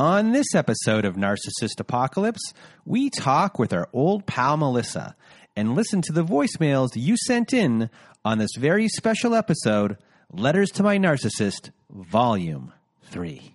On this episode of Narcissist Apocalypse, we talk with our old pal Melissa and listen to the voicemails you sent in on this very special episode, Letters to My Narcissist, Volume 3.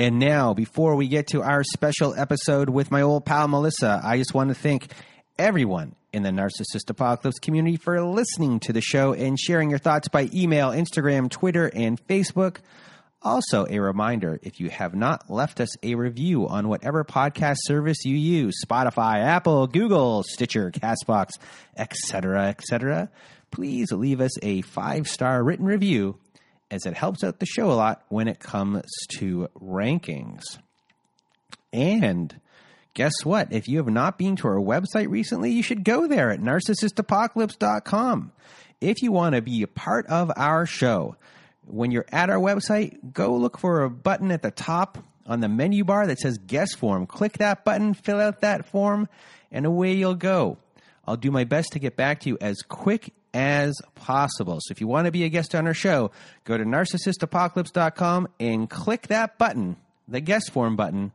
And now, before we get to our special episode with my old pal Melissa, I just want to thank everyone in the Narcissist Apocalypse community for listening to the show and sharing your thoughts by email, Instagram, Twitter, and Facebook. Also, a reminder if you have not left us a review on whatever podcast service you use Spotify, Apple, Google, Stitcher, Castbox, etc., etc., please leave us a five star written review as it helps out the show a lot when it comes to rankings. And guess what? If you have not been to our website recently, you should go there at narcissistapocalypse.com. If you want to be a part of our show, when you're at our website, go look for a button at the top on the menu bar that says guest form. Click that button, fill out that form, and away you'll go. I'll do my best to get back to you as quick as possible. So if you want to be a guest on our show, go to narcissistapocalypse.com and click that button, the guest form button,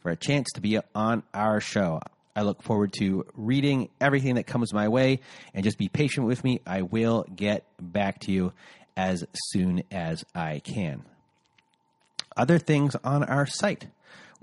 for a chance to be on our show. I look forward to reading everything that comes my way and just be patient with me. I will get back to you as soon as I can. Other things on our site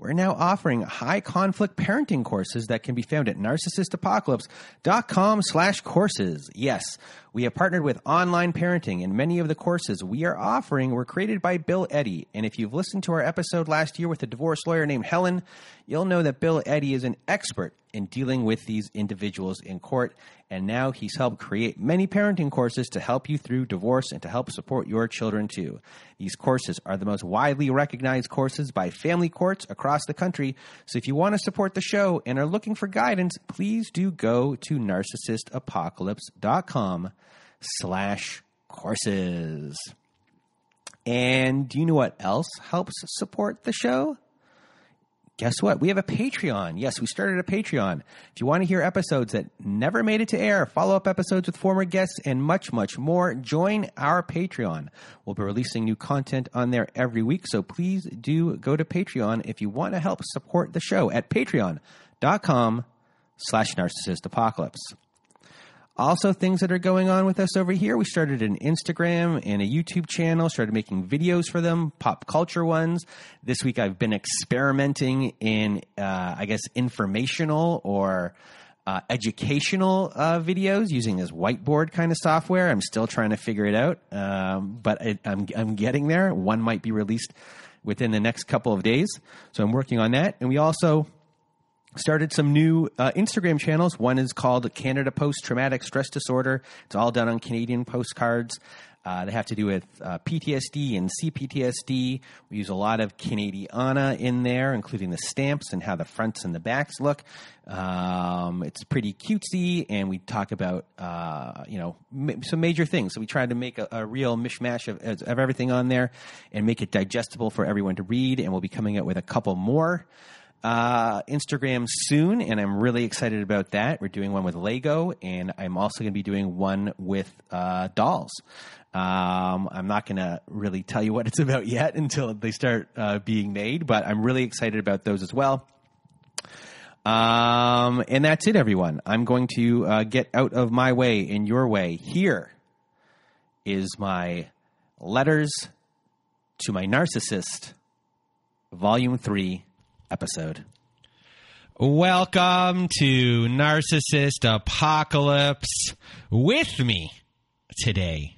we're now offering high conflict parenting courses that can be found at narcissistapocalypse.com slash courses. Yes, we have partnered with online parenting and many of the courses we are offering were created by Bill Eddy. And if you've listened to our episode last year with a divorce lawyer named Helen, you'll know that Bill Eddy is an expert in dealing with these individuals in court. And now he's helped create many parenting courses to help you through divorce and to help support your children too. These courses are the most widely recognized courses by family courts across the country. So if you want to support the show and are looking for guidance, please do go to narcissistapocalypse.com slash courses. And do you know what else helps support the show? Guess what? We have a Patreon. Yes, we started a Patreon. If you want to hear episodes that never made it to air, follow up episodes with former guests, and much, much more, join our Patreon. We'll be releasing new content on there every week, so please do go to Patreon if you want to help support the show at patreon.com slash narcissist apocalypse. Also, things that are going on with us over here. We started an Instagram and a YouTube channel, started making videos for them, pop culture ones. This week I've been experimenting in, uh, I guess, informational or uh, educational uh, videos using this whiteboard kind of software. I'm still trying to figure it out, um, but it, I'm, I'm getting there. One might be released within the next couple of days. So I'm working on that. And we also started some new uh, Instagram channels. One is called Canada Post Traumatic Stress Disorder. It's all done on Canadian postcards. Uh, they have to do with uh, PTSD and CPTSD. We use a lot of Canadiana in there, including the stamps and how the fronts and the backs look. Um, it's pretty cutesy, and we talk about uh, you know ma- some major things. So we try to make a, a real mishmash of, of everything on there and make it digestible for everyone to read. And we'll be coming out with a couple more uh, Instagram soon, and I'm really excited about that. We're doing one with Lego, and I'm also going to be doing one with uh, dolls. Um, I'm not going to really tell you what it's about yet until they start uh, being made, but I'm really excited about those as well. Um, and that's it, everyone. I'm going to uh, get out of my way in your way. Here is my letters to my narcissist, volume three episode. Welcome to Narcissist Apocalypse with me today.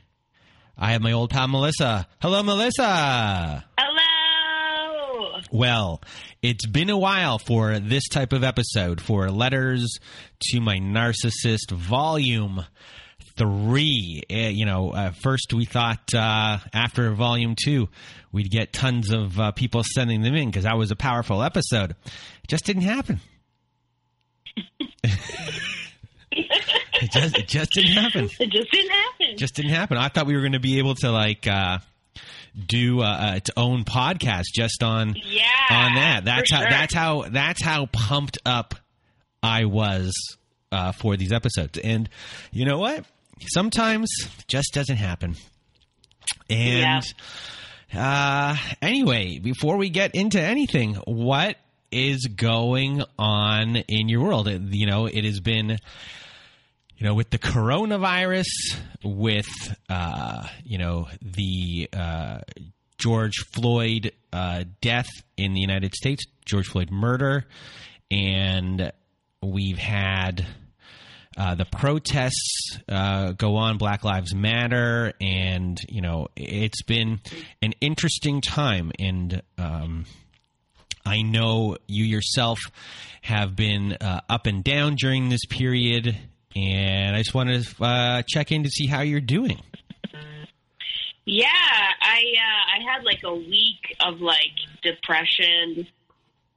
I have my old pal Melissa. Hello, Melissa. Hello. Well, it's been a while for this type of episode for Letters to My Narcissist Volume 3. Uh, you know, uh, first we thought uh, after Volume 2 we'd get tons of uh, people sending them in because that was a powerful episode. It just didn't happen. it, just, it just didn't happen. It just didn't happen. Just didn't happen. I thought we were going to be able to like uh, do uh, its own podcast just on yeah, on that. That's how sure. that's how that's how pumped up I was uh, for these episodes. And you know what? Sometimes it just doesn't happen. And uh, anyway, before we get into anything, what is going on in your world? You know, it has been you know, with the coronavirus, with uh, you know the uh, George Floyd uh, death in the United States, George Floyd murder, and we've had uh, the protests uh, go on, Black Lives Matter, and you know it's been an interesting time, and um, I know you yourself have been uh, up and down during this period, and I just wanted to uh, check in to see how you're doing. Yeah, I uh, I had like a week of like depression,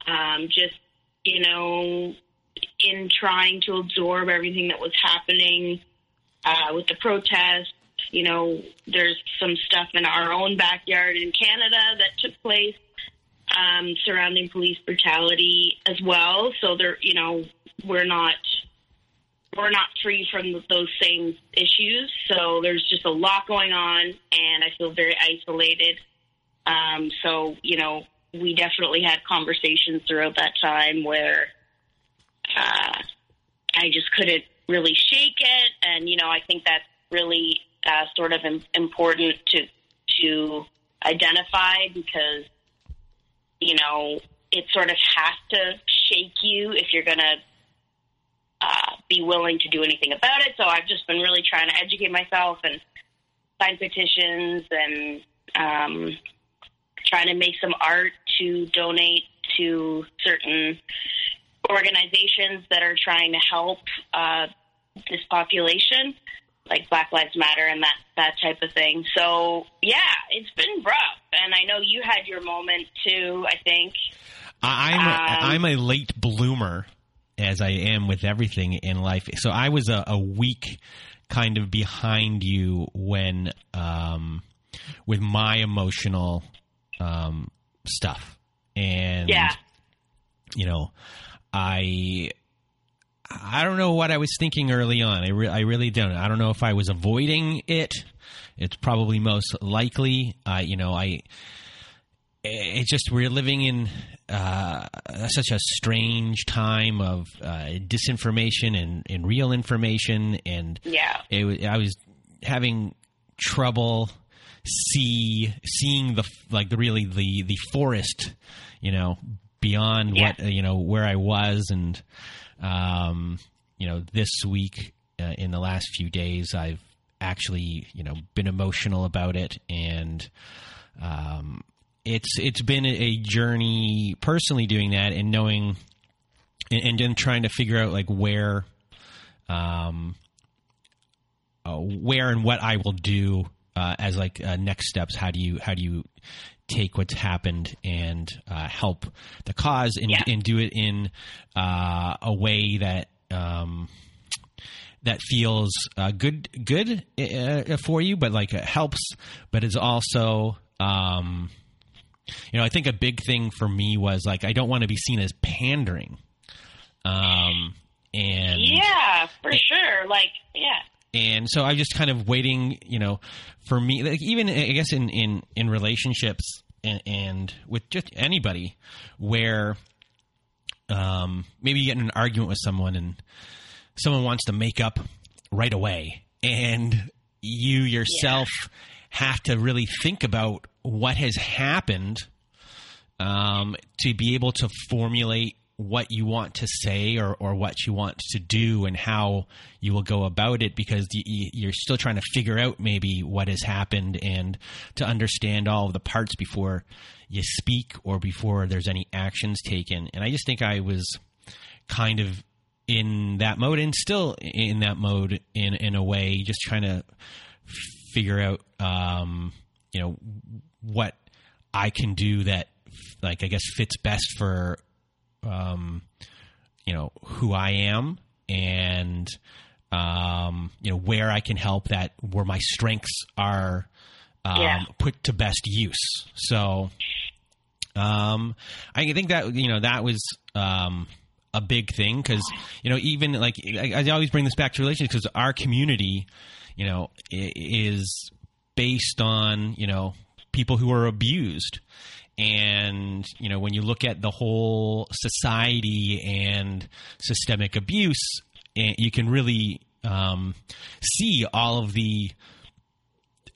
um, just you know, in trying to absorb everything that was happening uh, with the protests. You know, there's some stuff in our own backyard in Canada that took place um, surrounding police brutality as well. So there, you know, we're not we're not free from those same issues. So there's just a lot going on, and I feel very isolated. Um, so you know, we definitely had conversations throughout that time where uh, I just couldn't really shake it, and you know, I think that's really uh, sort of im- important to to identify because you know it sort of has to shake you if you're going to uh, be willing to do anything about it. So I've just been really trying to educate myself and sign petitions and um, trying to make some art to donate to certain organizations that are trying to help uh, this population, like Black Lives Matter and that that type of thing. So yeah, it's been rough, and I know you had your moment too. I think. I'm Um, I'm a late bloomer, as I am with everything in life. So I was a, a week kind of behind you when um, with my emotional um, stuff, and Yeah. you know, I I don't know what I was thinking early on. I, re- I really don't. I don't know if I was avoiding it. It's probably most likely. Uh, you know, I. It's just we're living in uh, such a strange time of uh, disinformation and, and real information, and Yeah. it, I was having trouble see seeing the like the really the the forest, you know, beyond Yeah. what uh, you know where I was, and um, you know, this week uh, in the last few days, I've actually you know been emotional about it, and um, it's it's been a- journey personally doing that and knowing and, and then trying to figure out like where um uh, where and what I will do uh, as like uh, next steps. How do you how do you take what's happened and uh, help the cause and, Yeah. and do it in uh, a way that um, that feels uh, good good uh, for you, but like it helps, but it's also um, you know, I think a big thing for me was like I don't want to be seen as pandering. Um, and Yeah, for sure. Like, yeah. And so I'm just kind of waiting, you know, for me, like even I guess in in in relationships and, and with just anybody, where um, maybe you get in an argument with someone and someone wants to make up right away, and you yourself have to really think about what has happened um, to be able to formulate what you want to say or, or what you want to do and how you will go about it because you're still trying to figure out maybe what has happened and to understand all of the parts before you speak or before there's any actions taken. And I just think I was kind of in that mode and still in that mode in, in a way, just trying to figure out, um, you know, what I can do that like I guess fits best for um, you know who I am and um, you know where I can help that where my strengths are um, Yeah. put to best use. So um, I think that you know that was um, a big thing because you know even like I, I always bring this back to relationships because our community you know is based on you know people who are abused and you know when you look at the whole society and systemic abuse eh, you can really um, see all of the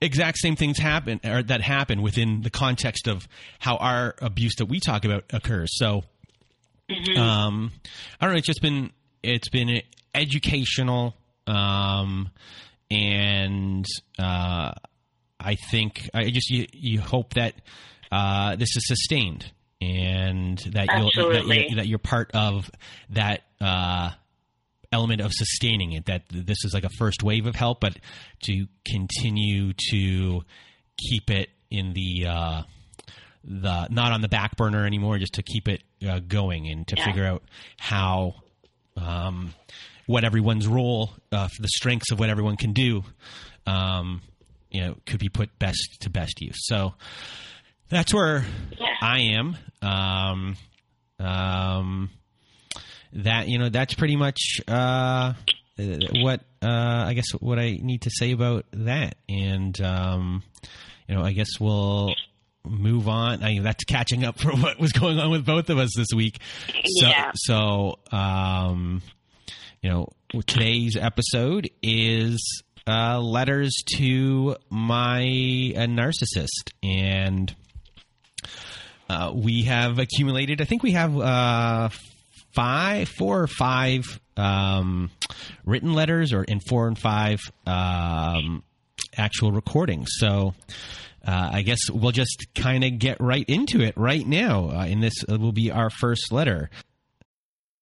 exact same things happen or that happen within the context of how our abuse that we talk about occurs so um, I don't know. It's just been it's been educational, um, and uh, I think I just you, you hope that uh, this is sustained and that you'll that, Absolutely. you, that you're part of that uh, element of sustaining it. That this is like a first wave of help, but to continue to keep it in the uh, the not on the back burner anymore, just to keep it uh, going and to Yeah. figure out how um, what everyone's role, uh, for the strengths of what everyone can do, um, you know, could be put best to best use. So that's where Yeah. I am. Um, um, that you know, that's pretty much uh, what uh, I guess what I need to say about that, and um, you know, I guess we'll move on. I that's catching up for what was going on with both of us this week. So, Yeah. so um, you know, today's episode is uh, letters to my uh, narcissist, and uh, we have accumulated. I think we have uh, five, four or five um, written letters, or in four and five um, actual recordings. So. Uh, I guess we'll just kind of get right into it right now. Uh, and this will be our first letter.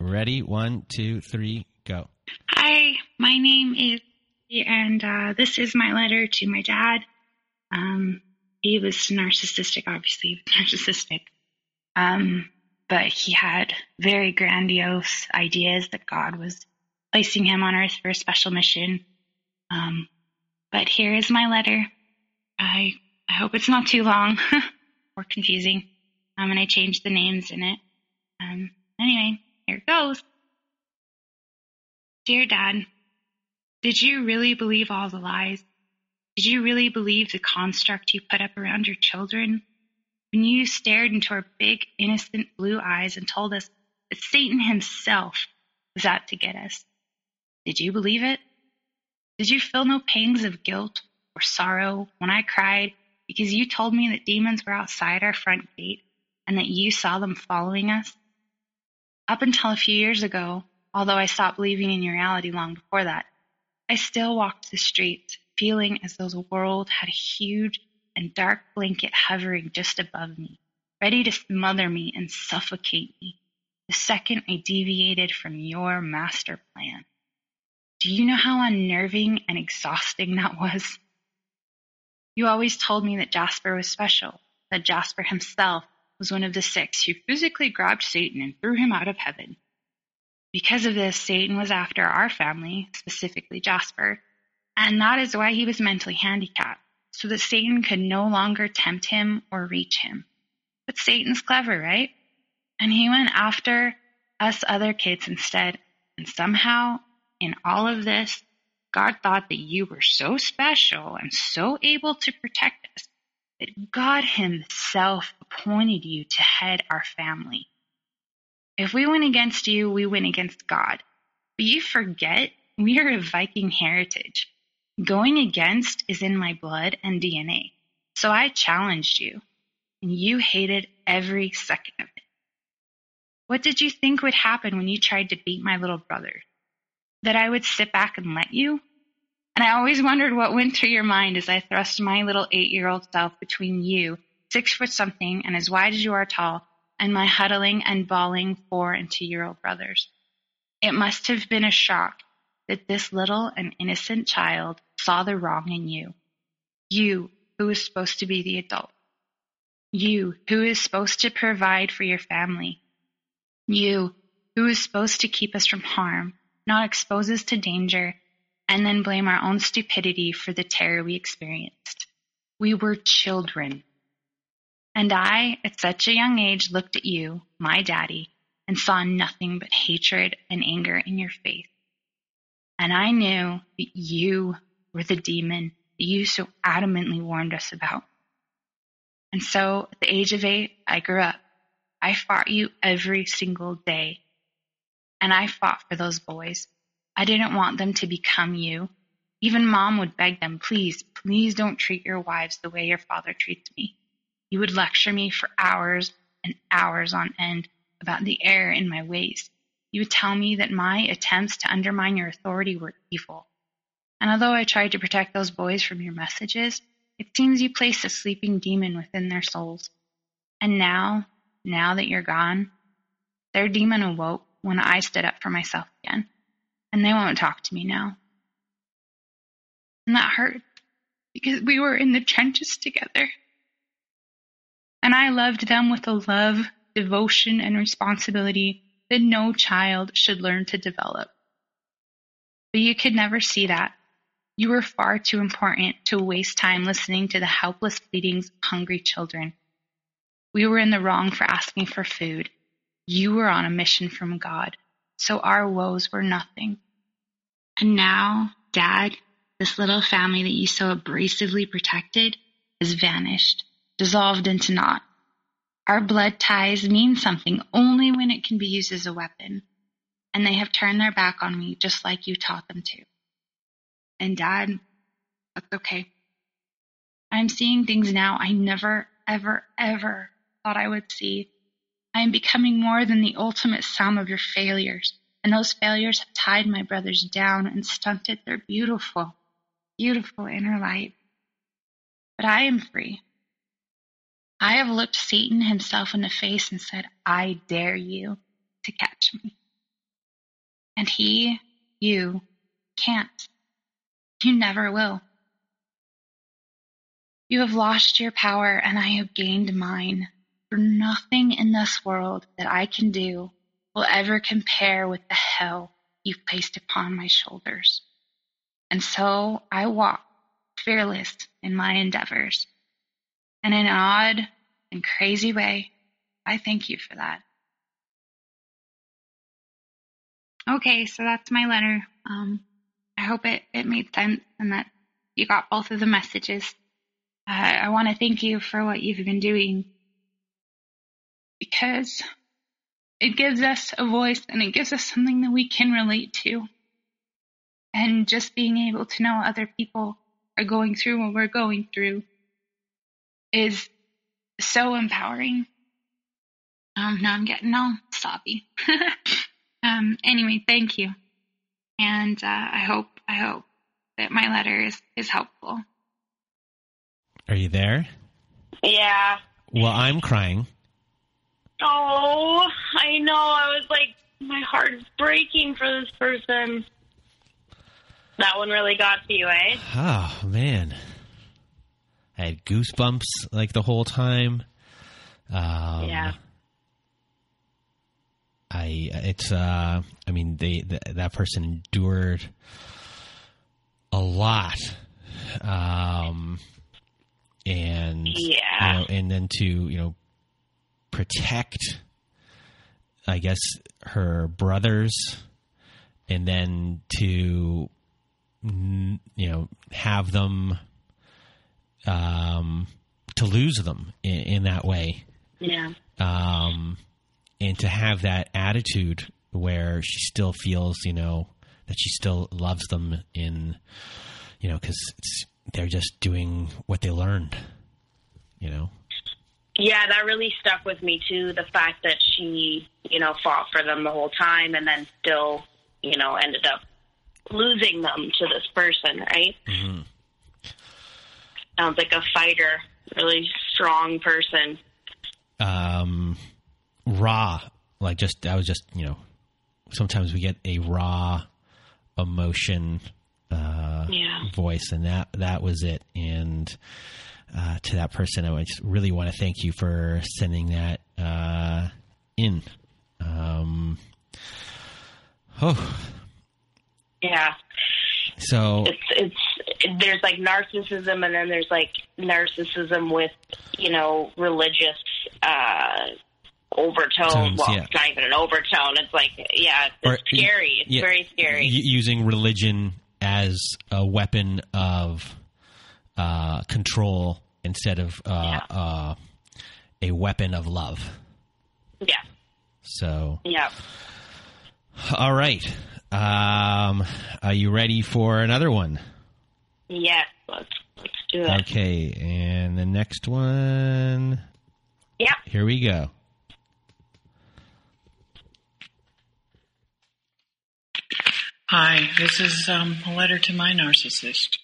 Ready? One, two, three, go. Hi, my name is, and uh, this is my letter to my dad. Um, he was narcissistic, obviously, narcissistic. Um, but he had very grandiose ideas that God was placing him on earth for a special mission. Um, but here is my letter. I I hope it's not too long or confusing. Um, and I changed the names in it. Um, anyway, here goes. Dear Dad, did you really believe all the lies? Did you really believe the construct you put up around your children? When you stared into our big, innocent blue eyes and told us that Satan himself was out to get us, did you believe it? Did you feel no pangs of guilt or sorrow when I cried because you told me that demons were outside our front gate and that you saw them following us? Up until a few years ago, although I stopped believing in your reality long before that, I still walked the streets feeling as though the world had a huge and dark blanket hovering just above me, ready to smother me and suffocate me the second I deviated from your master plan. Do you know how unnerving and exhausting that was? You always told me that Jasper was special, that Jasper himself was one of the six who physically grabbed Satan and threw him out of heaven. Because of this, Satan was after our family, specifically Jasper, and that is why he was mentally handicapped, so that Satan could no longer tempt him or reach him. But Satan's clever, right? And he went after us other kids instead, and somehow in all of this, God thought that you were so special and so able to protect that God Himself appointed you to head our family. If we went against you, we went against God. But you forget we are a Viking heritage. Going against is in my blood and DNA. So I challenged you, and you hated every second of it. What did you think would happen when you tried to beat my little brother? that I would sit back and let you? And I always wondered what went through your mind as I thrust my little eight year old self between you, six foot something and as wide as you are tall, and my huddling and bawling four and two year old brothers. It must have been a shock that this little and innocent child saw the wrong in you. You, who is supposed to be the adult. You, who is supposed to provide for your family. You, who is supposed to keep us from harm not expose us to danger, and then blame our own stupidity for the terror we experienced. We were children. And I, at such a young age, looked at you, my daddy, and saw nothing but hatred and anger in your face. And I knew that you were the demon that you so adamantly warned us about. And so, at the age of eight, I grew up. I fought you every single day and I fought for those boys. I didn't want them to become you. Even mom would beg them, please, please don't treat your wives the way your father treats me. You would lecture me for hours and hours on end about the error in my ways. You would tell me that my attempts to undermine your authority were evil. And although I tried to protect those boys from your messages, it seems you placed a sleeping demon within their souls. And now, now that you're gone, their demon awoke when I stood up for myself again, and they won't talk to me now. And that hurt because we were in the trenches together. And I loved them with a love, devotion, and responsibility that no child should learn to develop. But you could never see that. You were far too important to waste time listening to the helpless pleadings of hungry children. We were in the wrong for asking for food, you were on a mission from God, so our woes were nothing. And now, Dad, this little family that you so abrasively protected has vanished, dissolved into naught. Our blood ties mean something only when it can be used as a weapon, and they have turned their back on me just like you taught them to. And Dad, that's okay. I'm seeing things now I never, ever, ever thought I would see I am becoming more than the ultimate sum of your failures, and those failures have tied my brothers down and stunted their beautiful, beautiful inner light. But I am free. I have looked Satan himself in the face and said, I dare you to catch me. And he, you, can't. You never will. You have lost your power and I have gained mine. For nothing in this world that I can do will ever compare with the hell you've placed upon my shoulders. And so I walk fearless in my endeavors. And in an odd and crazy way, I thank you for that. Okay, so that's my letter. Um, I hope it, it made sense and that you got both of the messages. Uh, I want to thank you for what you've been doing because it gives us a voice and it gives us something that we can relate to. And just being able to know other people are going through what we're going through is so empowering. Um, now I'm getting all soppy. um, anyway, thank you. And uh, I hope I hope that my letter is, is helpful. Are you there? Yeah. Well, I'm crying Oh, I know. I was like, my heart is breaking for this person. That one really got to you, eh? Oh man, I had goosebumps like the whole time. Um, yeah. I it's uh I mean they th- that person endured a lot um and Yeah. you know, and then to you know protect I guess her brothers and then to you know have them um to lose them in, in that way Yeah. um, and to have that attitude where she still feels, you know, that she still loves them in, you know, because they're just doing what they learned, you know. Yeah, that really stuck with me too. The fact that she, you know, fought for them the whole time and then still, you know, ended up losing them to this person, right? Mm-hmm. Sounds like a fighter, really strong person. Um, raw, like just I was just, you know, sometimes we get a raw emotion uh, Yeah. voice, and that that was it. And uh, to that person, I just really want to thank you for sending that uh, in. Um, oh, Yeah. so It's it's there's like narcissism and then there's like narcissism with, you know, religious uh overtone. Tones, well, yeah. it's not even an overtone. It's like yeah, it's, Or- scary. It's yeah, very scary. using religion as a weapon of uh, control instead of uh, Yeah. uh, a weapon of love. yeah. So, Yeah. all right. Um, are you ready for another one? Yes. Let's let's do it. Okay, and the next one. Yeah. Here we go. Hi, this is um, a letter to my narcissist.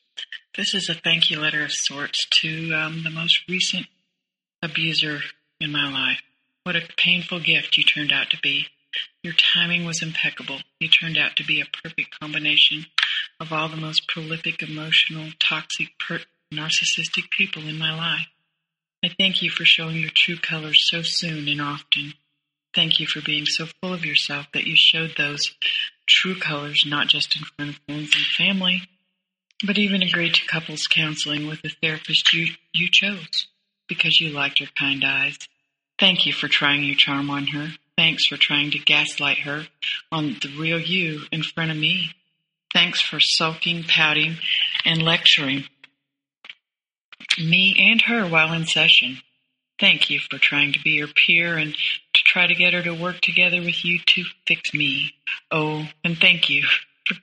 This is a thank you letter of sorts to um, the most recent abuser in my life. What a painful gift you turned out to be. Your timing was impeccable. You turned out to be a perfect combination of all the most prolific, emotional, toxic, per- narcissistic people in my life. I thank you for showing your true colors so soon and often. Thank you for being so full of yourself that you showed those true colors not just in front of friends and family, but even agreed to couples counseling with the therapist you, you chose because you liked her kind eyes. Thank you for trying your charm on her. Thanks for trying to gaslight her on the real you in front of me. Thanks for sulking, pouting, and lecturing me and her while in session. Thank you for trying to be your peer and to try to get her to work together with you to fix me. Oh, and thank you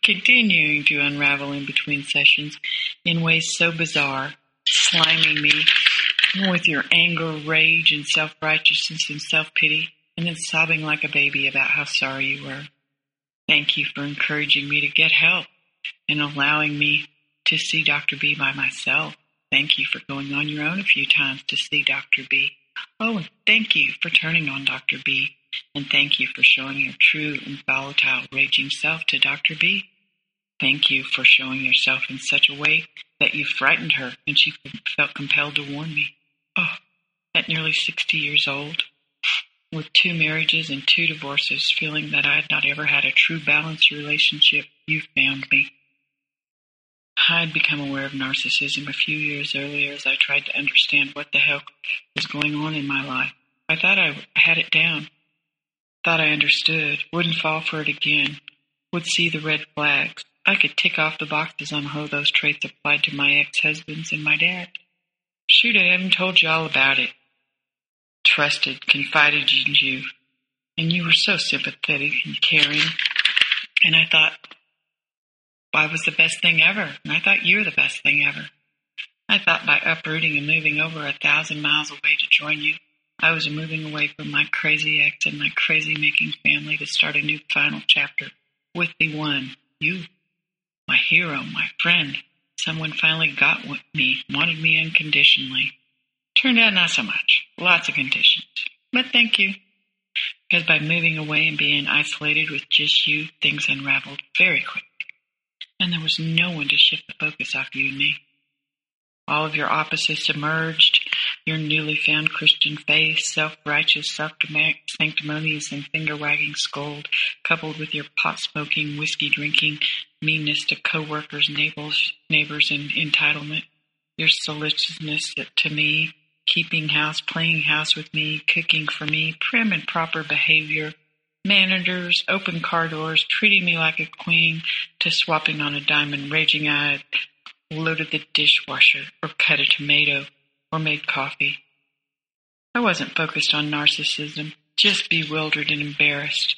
continuing to unravel in between sessions in ways so bizarre, sliming me with your anger, rage, and self righteousness and self pity, and then sobbing like a baby about how sorry you were. Thank you for encouraging me to get help and allowing me to see Dr. B by myself. Thank you for going on your own a few times to see Dr. B. Oh, thank you for turning on Dr. B. And thank you for showing your true and volatile, raging self to Dr. B. Thank you for showing yourself in such a way that you frightened her and she felt compelled to warn me. Oh, at nearly 60 years old, with two marriages and two divorces, feeling that I had not ever had a true balanced relationship, you found me. I had become aware of narcissism a few years earlier as I tried to understand what the hell was going on in my life. I thought I had it down, thought I understood, wouldn't fall for it again, would see the red flags. I could tick off the boxes on how those traits applied to my ex-husbands and my dad. Shoot, I haven't told you all about it. Trusted, confided in you, and you were so sympathetic and caring. And I thought, I was the best thing ever, and I thought you were the best thing ever. I thought by uprooting and moving over a thousand miles away to join you, I was moving away from my crazy ex and my crazy making family to start a new final chapter with the one, you, my hero, my friend. Someone finally got with me, wanted me unconditionally. Turned out not so much. Lots of conditions. But thank you. Because by moving away and being isolated with just you, things unraveled very quickly. And there was no one to shift the focus off you and me. All of your opposites emerged, your newly found Christian faith, self-righteous, self-sanctimonious, and finger-wagging scold, coupled with your pot-smoking, whiskey-drinking meanness to co-workers, neighbors, neighbors, and entitlement, your solicitousness to me, keeping house, playing house with me, cooking for me, prim and proper behavior, managers, open car doors, treating me like a queen, to swapping on a diamond, raging eyed, loaded the dishwasher, or cut a tomato, or made coffee. I wasn't focused on narcissism, just bewildered and embarrassed.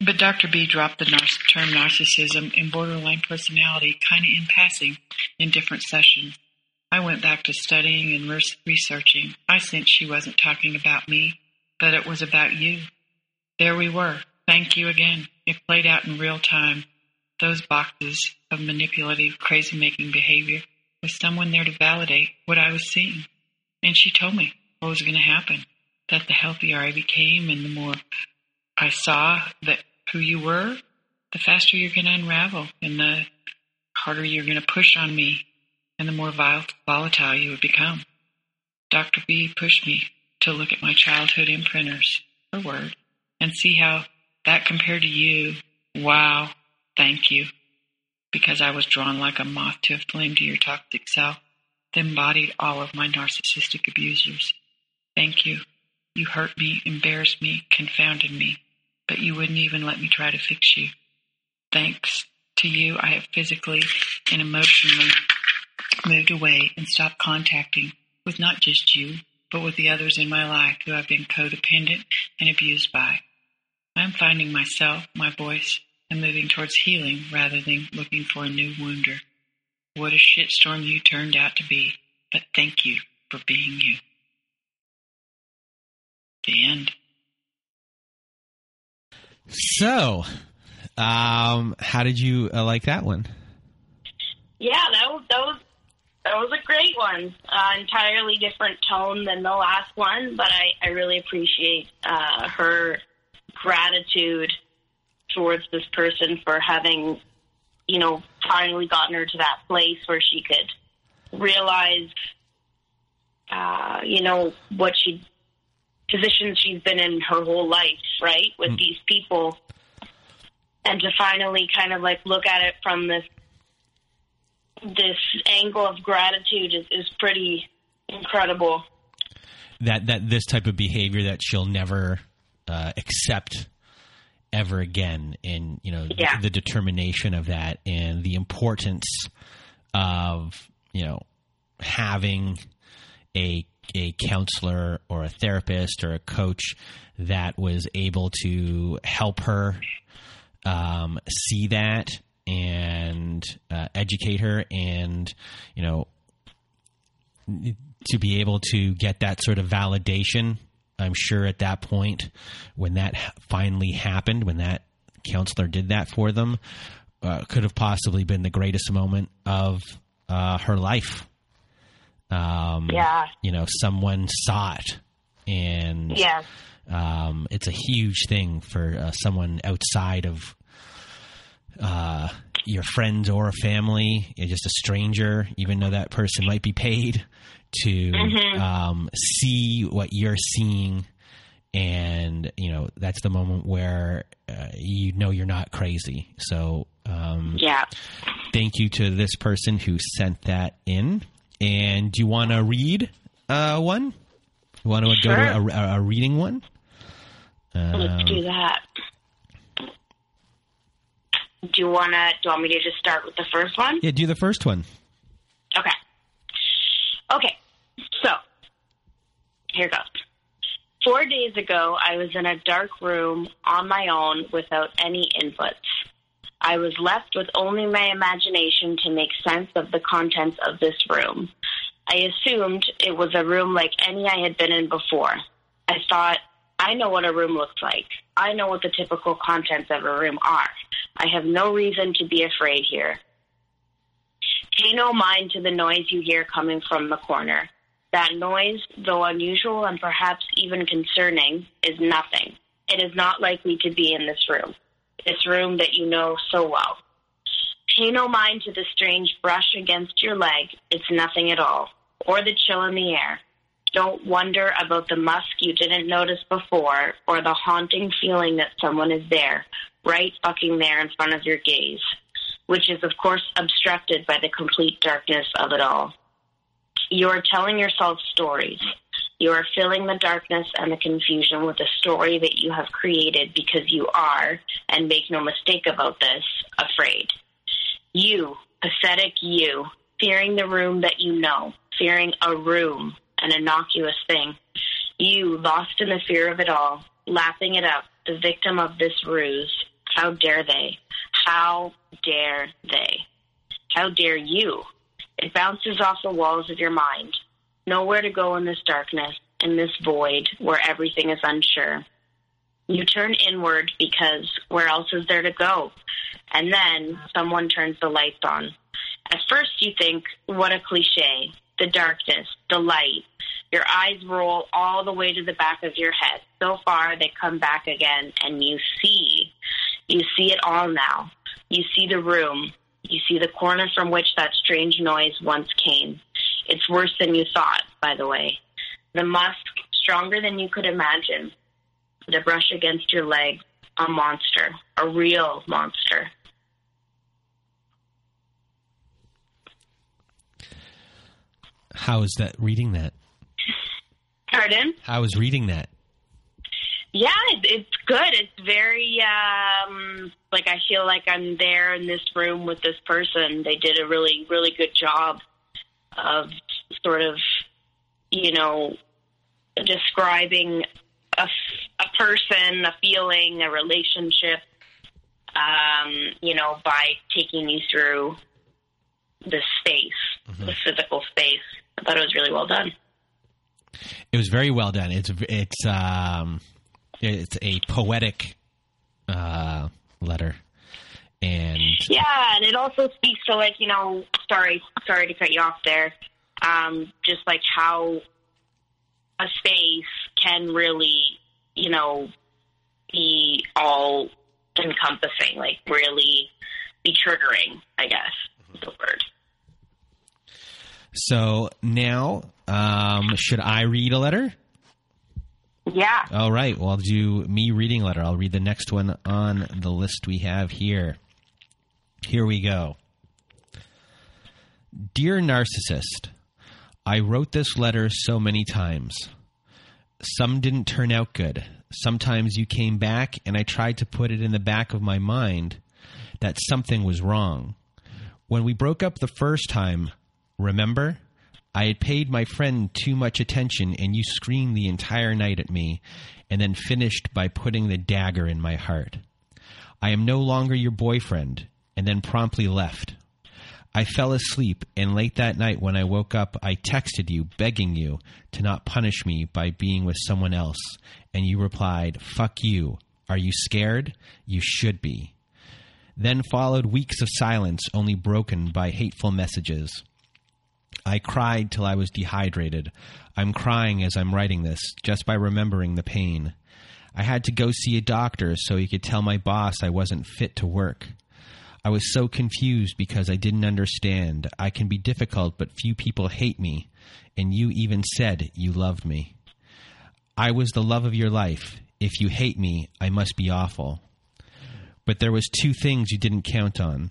But Dr. B dropped the term narcissism and borderline personality kind of in passing in different sessions. I went back to studying and re- researching. I sensed she wasn't talking about me, but it was about you. There we were. Thank you again. It played out in real time. Those boxes of manipulative, crazy making behavior with someone there to validate what I was seeing. And she told me what was going to happen. That the healthier I became and the more I saw that who you were, the faster you're going to unravel and the harder you're going to push on me and the more volatile you would become. Dr. B pushed me to look at my childhood imprinters, her word, and see how that compared to you. Wow, thank you. Because I was drawn like a moth to a flame to your toxic self that embodied all of my narcissistic abusers. Thank you. You hurt me, embarrassed me, confounded me, but you wouldn't even let me try to fix you. Thanks to you, I have physically and emotionally moved away and stopped contacting with not just you, but with the others in my life who I've been codependent and abused by. I'm finding myself, my voice, and moving towards healing rather than looking for a new wounder. What a shitstorm you turned out to be, but thank you for being you. The end. So, um, how did you uh, like that one? Yeah, that was that was that was a great one. Uh, entirely different tone than the last one, but I, I really appreciate uh, her gratitude towards this person for having, you know, finally gotten her to that place where she could realize, uh, you know, what she positions she's been in her whole life, right, with mm. these people, and to finally kind of like look at it from this this angle of gratitude is, is pretty incredible. That that this type of behavior that she'll never uh, accept ever again, and you know yeah. the, the determination of that, and the importance of you know having a a counselor or a therapist or a coach that was able to help her um, see that and uh, educate her and you know to be able to get that sort of validation i'm sure at that point when that finally happened when that counselor did that for them uh, could have possibly been the greatest moment of uh, her life. Um, yeah. you know someone saw it and yeah. um, it's a huge thing for uh, someone outside of uh, your friends or a family, just a stranger, even though that person might be paid to mm-hmm. um, see what you're seeing. And, you know, that's the moment where uh, you know you're not crazy. So, um, yeah. Thank you to this person who sent that in. And do you want to read uh, one? You want to sure. go to a, a reading one? Let's do um, that. Do you wanna? Do you want me to just start with the first one? Yeah, do the first one. Okay. Okay. So here goes. Four days ago, I was in a dark room on my own without any inputs. I was left with only my imagination to make sense of the contents of this room. I assumed it was a room like any I had been in before. I thought, I know what a room looks like. I know what the typical contents of a room are. I have no reason to be afraid here. Pay no mind to the noise you hear coming from the corner. That noise, though unusual and perhaps even concerning, is nothing. It is not likely to be in this room, this room that you know so well. Pay no mind to the strange brush against your leg. It's nothing at all. Or the chill in the air. Don't wonder about the musk you didn't notice before or the haunting feeling that someone is there, right fucking there in front of your gaze, which is, of course, obstructed by the complete darkness of it all. You are telling yourself stories. You are filling the darkness and the confusion with a story that you have created because you are, and make no mistake about this, afraid. You, pathetic you, fearing the room that you know, fearing a room, an innocuous thing. You, lost in the fear of it all, lapping it up, the victim of this ruse. How dare they? How dare they? How dare you? It bounces off the walls of your mind. Nowhere to go in this darkness, in this void where everything is unsure. You turn inward because where else is there to go? And then someone turns the lights on. At first, you think, what a cliche. The darkness, the light. Your eyes roll all the way to the back of your head. So far, they come back again, and you see. You see it all now. You see the room. You see the corner from which that strange noise once came. It's worse than you thought, by the way. The musk, stronger than you could imagine. The brush against your leg, a monster, a real monster. How is that reading that? Pardon? How is reading that? Yeah, it, it's good. It's very um like I feel like I'm there in this room with this person. They did a really really good job of sort of you know describing a, a person, a feeling, a relationship um, you know, by taking you through the space, the physical space. I thought it was really well done. It was very well done. It's it's um, it's a poetic uh, letter, and Yeah, and it also speaks to like you know, sorry, sorry to cut you off there. Um, just like how a space can really, you know, be all encompassing, like really be triggering. I guess is the word. so now um, should I read a letter? Yeah. All right. Well, I'll do me reading letter. I'll read the next one on the list we have here. Here we go. Dear Narcissist, I wrote this letter so many times. Some didn't turn out good. Sometimes you came back, and I tried to put it in the back of my mind that something was wrong. When we broke up the first time, remember? I had paid my friend too much attention, and you screamed the entire night at me, and then finished by putting the dagger in my heart. I am no longer your boyfriend, and then promptly left. I fell asleep, and late that night when I woke up, I texted you, begging you to not punish me by being with someone else, and you replied, Fuck you. Are you scared? You should be. Then followed weeks of silence, only broken by hateful messages. I cried till I was dehydrated. I'm crying as I'm writing this, just by remembering the pain. I had to go see a doctor so he could tell my boss I wasn't fit to work. I was so confused because I didn't understand. I can be difficult, but few people hate me, and you even said you loved me. I was the love of your life. If you hate me, I must be awful. But there was two things you didn't count on.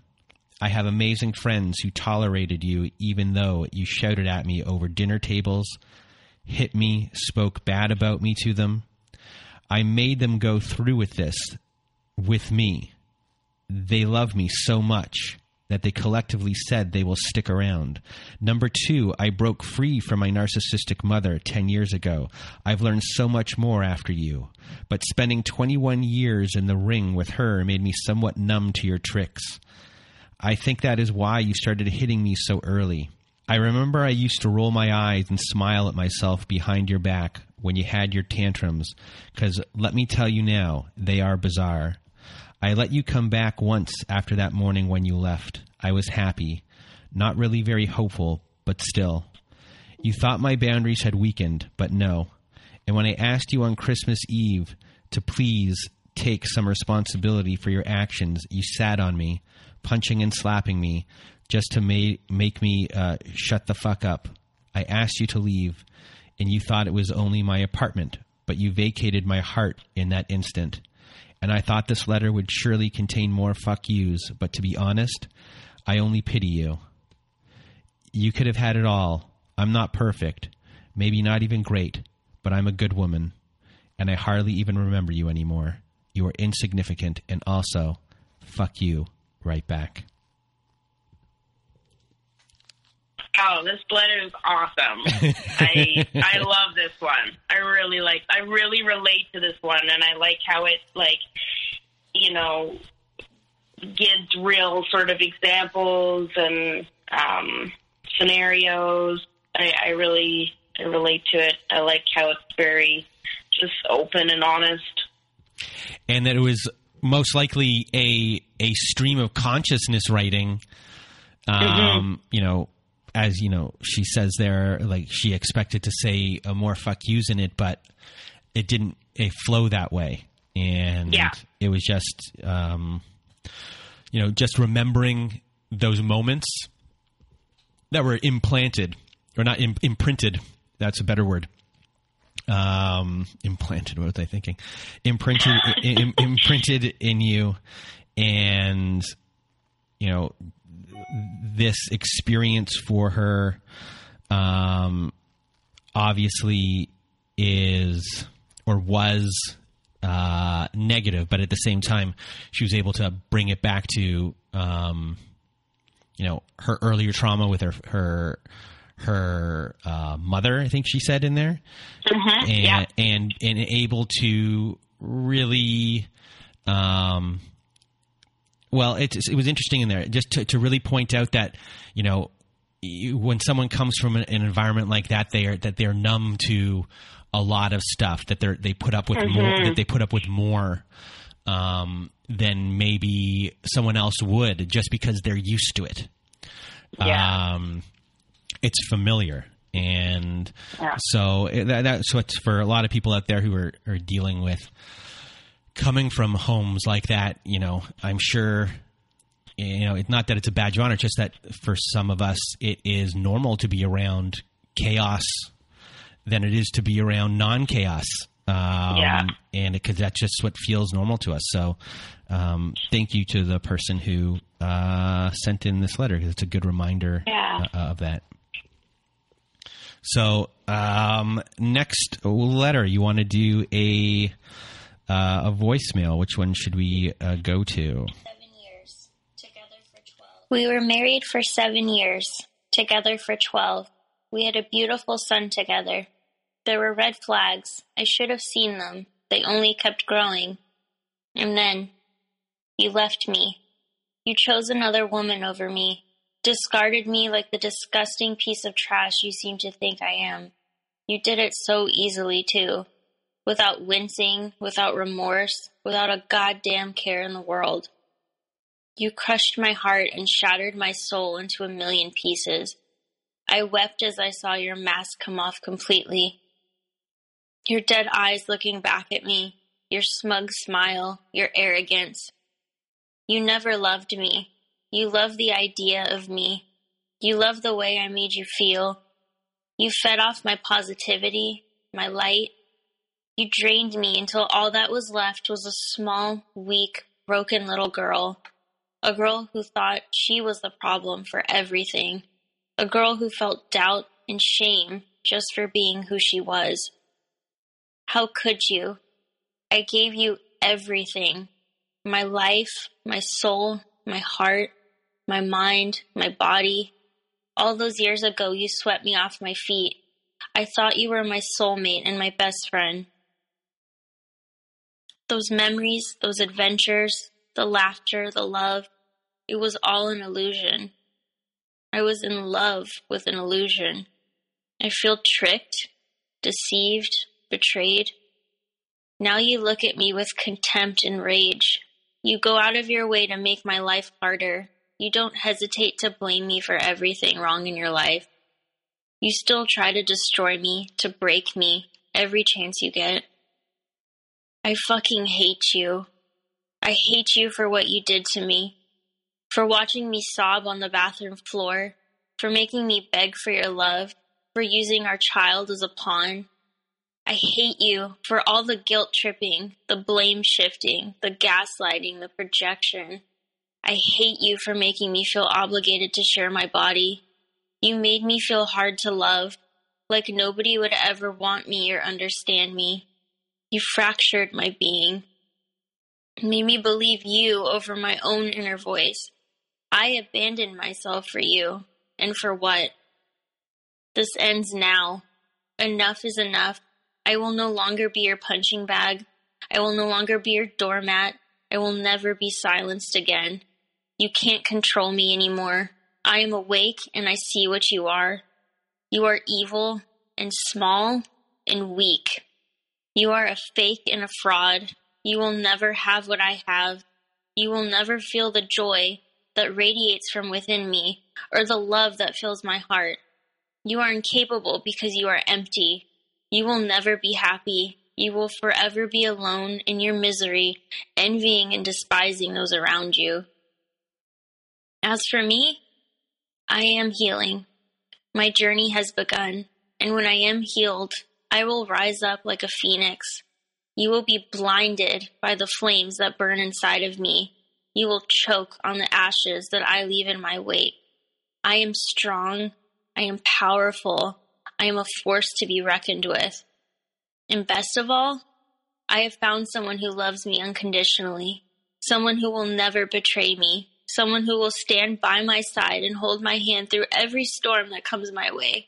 I have amazing friends who tolerated you even though you shouted at me over dinner tables, hit me, spoke bad about me to them. I made them go through with this with me. They love me so much that they collectively said they will stick around. Number two, I broke free from my narcissistic mother 10 years ago. I've learned so much more after you. But spending 21 years in the ring with her made me somewhat numb to your tricks. I think that is why you started hitting me so early. I remember I used to roll my eyes and smile at myself behind your back when you had your tantrums, because let me tell you now, they are bizarre. I let you come back once after that morning when you left. I was happy. Not really very hopeful, but still. You thought my boundaries had weakened, but no. And when I asked you on Christmas Eve to please take some responsibility for your actions, you sat on me, punching and slapping me, just to ma- make me uh, shut the fuck up. I asked you to leave, and you thought it was only my apartment, but you vacated my heart in that instant. And I thought this letter would surely contain more fuck yous, but to be honest, I only pity you. You could have had it all. I'm not perfect, maybe not even great, but I'm a good woman, and I hardly even remember you anymore. You are insignificant, and also, fuck you right back. Oh, this letter is awesome. I I love this one. I really like. I really relate to this one, and I like how it like, you know, gives real sort of examples and um, scenarios. I, I really I relate to it. I like how it's very just open and honest. and that it was most likely a a stream of consciousness writing. Um, You know, as you know, she says there, like she expected to say a more "fuck yous" in it, but it didn't. It flow that way, and Yeah. it was just, um, you know, just remembering those moments that were implanted or not Im- imprinted. That's a better word um, implanted. What was I thinking? Imprinted, im, imprinted in you, and you know this experience for her, um, obviously is or was uh, negative, but at the same time, she was able to bring it back to um, you know her earlier trauma with her her her uh, mother. I think she said in there, and yeah. and and able to really. Um, well, it, it was interesting in there just to, to really point out that you know when someone comes from an, an environment like that, they are that they're numb to a lot of stuff that they they put up with more that they put up with more um, than maybe someone else would just because they're used to it. Yeah. Um, it's familiar. And Yeah. so that, that's what's for a lot of people out there who are, are dealing with coming from homes like that. You know, I'm sure, you know, it's not that it's a badge of honor, just that for some of us, it is normal to be around chaos than it is to be around non chaos. Um, Yeah. And because that's just what feels normal to us. So, um, thank you to the person who uh, sent in this letter because it's a good reminder Yeah. uh, of that. So, um, next letter, you want to do a uh, a voicemail. Which one should we uh, go to? seven years, together for 12. We were married for seven years, together for 12. We had a beautiful son together. There were red flags. I should have seen them. They only kept growing. And then, you left me. You chose another woman over me, discarded me like the disgusting piece of trash you seem to think I am. You did it so easily, too without wincing, without remorse, without a goddamn care in the world. You crushed my heart and shattered my soul into a million pieces. I wept as I saw your mask come off completely. Your dead eyes looking back at me, your smug smile, your arrogance. You never loved me. You loved the idea of me. You loved the way I made you feel. You fed off my positivity, my light, you drained me until all that was left was a small, weak, broken little girl. A girl who thought she was the problem for everything. A girl who felt doubt and shame just for being who she was. How could you? I gave you everything my life, my soul, my heart, my mind, my body. All those years ago, you swept me off my feet. I thought you were my soulmate and my best friend those memories, those adventures, the laughter, the love, it was all an illusion. I was in love with an illusion. I feel tricked, deceived, betrayed. Now you look at me with contempt and rage. You go out of your way to make my life harder. You don't hesitate to blame me for everything wrong in your life. You still try to destroy me, to break me, every chance you get. I fucking hate you. I hate you for what you did to me. For watching me sob on the bathroom floor. For making me beg for your love. For using our child as a pawn. I hate you for all the guilt tripping, the blame shifting, the gaslighting, the projection. I hate you for making me feel obligated to share my body. You made me feel hard to love, like nobody would ever want me or understand me. You fractured my being, made me believe you over my own inner voice. I abandoned myself for you, and for what? This ends now. Enough is enough. I will no longer be your punching bag. I will no longer be your doormat. I will never be silenced again. You can't control me anymore. I am awake and I see what you are. You are evil and small and weak. You are a fake and a fraud. You will never have what I have. You will never feel the joy that radiates from within me or the love that fills my heart. You are incapable because you are empty. You will never be happy. You will forever be alone in your misery, envying and despising those around you. As for me, I am healing. My journey has begun, and when I am healed, I will rise up like a phoenix. You will be blinded by the flames that burn inside of me. You will choke on the ashes that I leave in my wake. I am strong. I am powerful. I am a force to be reckoned with. And best of all, I have found someone who loves me unconditionally, someone who will never betray me, someone who will stand by my side and hold my hand through every storm that comes my way.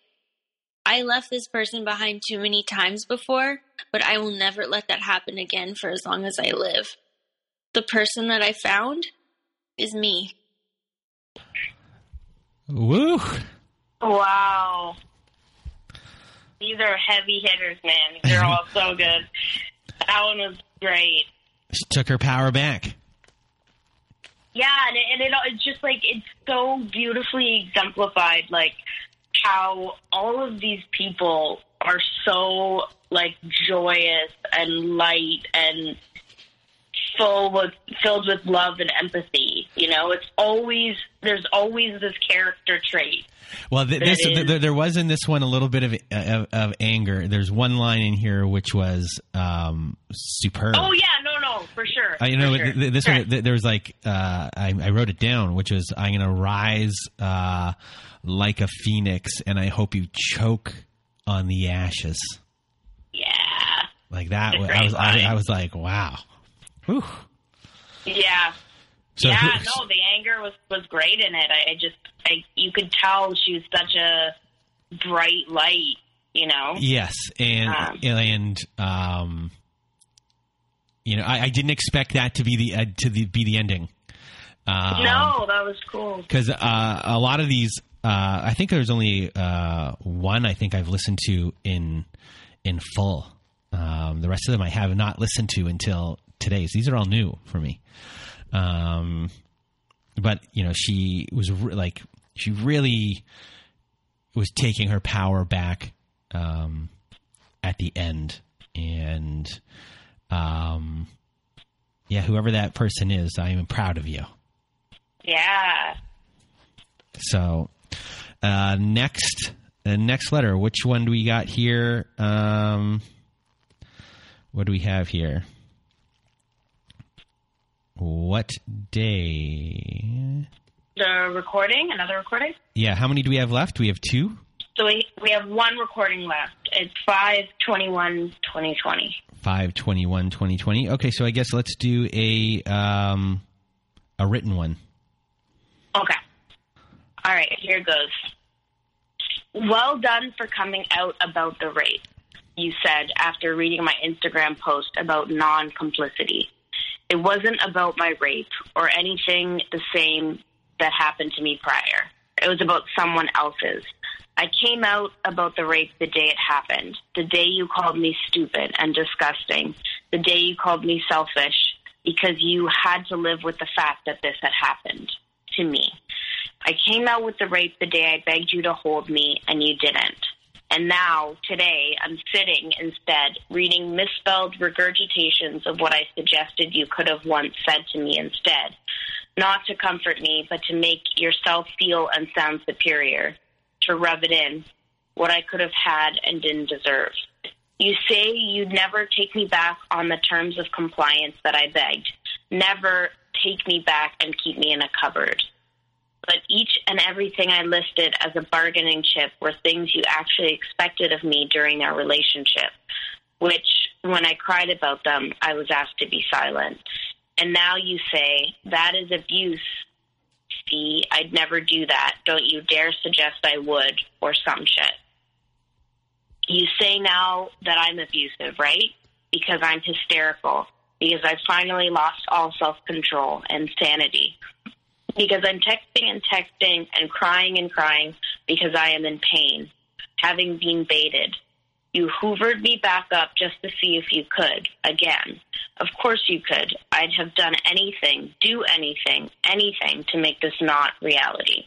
I left this person behind too many times before, but I will never let that happen again for as long as I live. The person that I found is me. Woo! Wow. These are heavy hitters, man. They're all so good. That one was great. She took her power back. Yeah, and, it, and it, it's just like it's so beautifully exemplified, like how all of these people are so like joyous and light and full with filled with love and empathy. You know, it's always there's always this character trait. Well, th- this th- there was in this one a little bit of, of, of anger. There's one line in here which was um, superb. Oh yeah, no, no, for sure. Uh, you know, sure. th- this one there was like uh, I, I, wrote it down, which was I'm going to rise uh, like a phoenix, and I hope you choke on the ashes. Yeah, like that. I was I, I was like, wow. Whew. Yeah. So yeah, no, the anger was was great in it. I, I just, I you could tell she was such a bright light, you know. Yes, and um, and um, you know, I, I, didn't expect that to be the uh, to the, be the ending. Um, no, that was cool because uh, a lot of these, uh, I think there's only uh, one I think I've listened to in in full. Um, the rest of them I have not listened to until today's. These are all new for me. Um, but you know, she was re- like she really was taking her power back um, at the end, and um, yeah, whoever that person is, I am proud of you. Yeah. So, uh, next, uh, next letter. Which one do we got here? Um, what do we have here? What day? The recording, another recording? Yeah, how many do we have left? We have two? So we, we have one recording left. It's 521 2020. 521 2020. Okay, so I guess let's do a um a written one. Okay. All right, here goes. Well done for coming out about the rape, you said after reading my Instagram post about non complicity. It wasn't about my rape or anything the same that happened to me prior. It was about someone else's. I came out about the rape the day it happened, the day you called me stupid and disgusting, the day you called me selfish because you had to live with the fact that this had happened to me. I came out with the rape the day I begged you to hold me, and you didn't. And now, today, I'm sitting instead reading misspelled regurgitations of what I suggested you could have once said to me instead. Not to comfort me, but to make yourself feel and sound superior. To rub it in. What I could have had and didn't deserve. You say you'd never take me back on the terms of compliance that I begged. Never take me back and keep me in a cupboard but each and everything I listed as a bargaining chip were things you actually expected of me during our relationship, which, when I cried about them, I was asked to be silent. And now you say, that is abuse. I'd never do that. Don't you dare suggest I would, or some shit. You say now that I'm abusive, right? Because I'm hysterical. Because I've finally lost all self control and sanity because I'm texting and texting and crying and crying because I am in pain, having been baited. You hoovered me back up just to see if you could again. Of course you could. I'd have done anything, do anything, anything to make this not reality.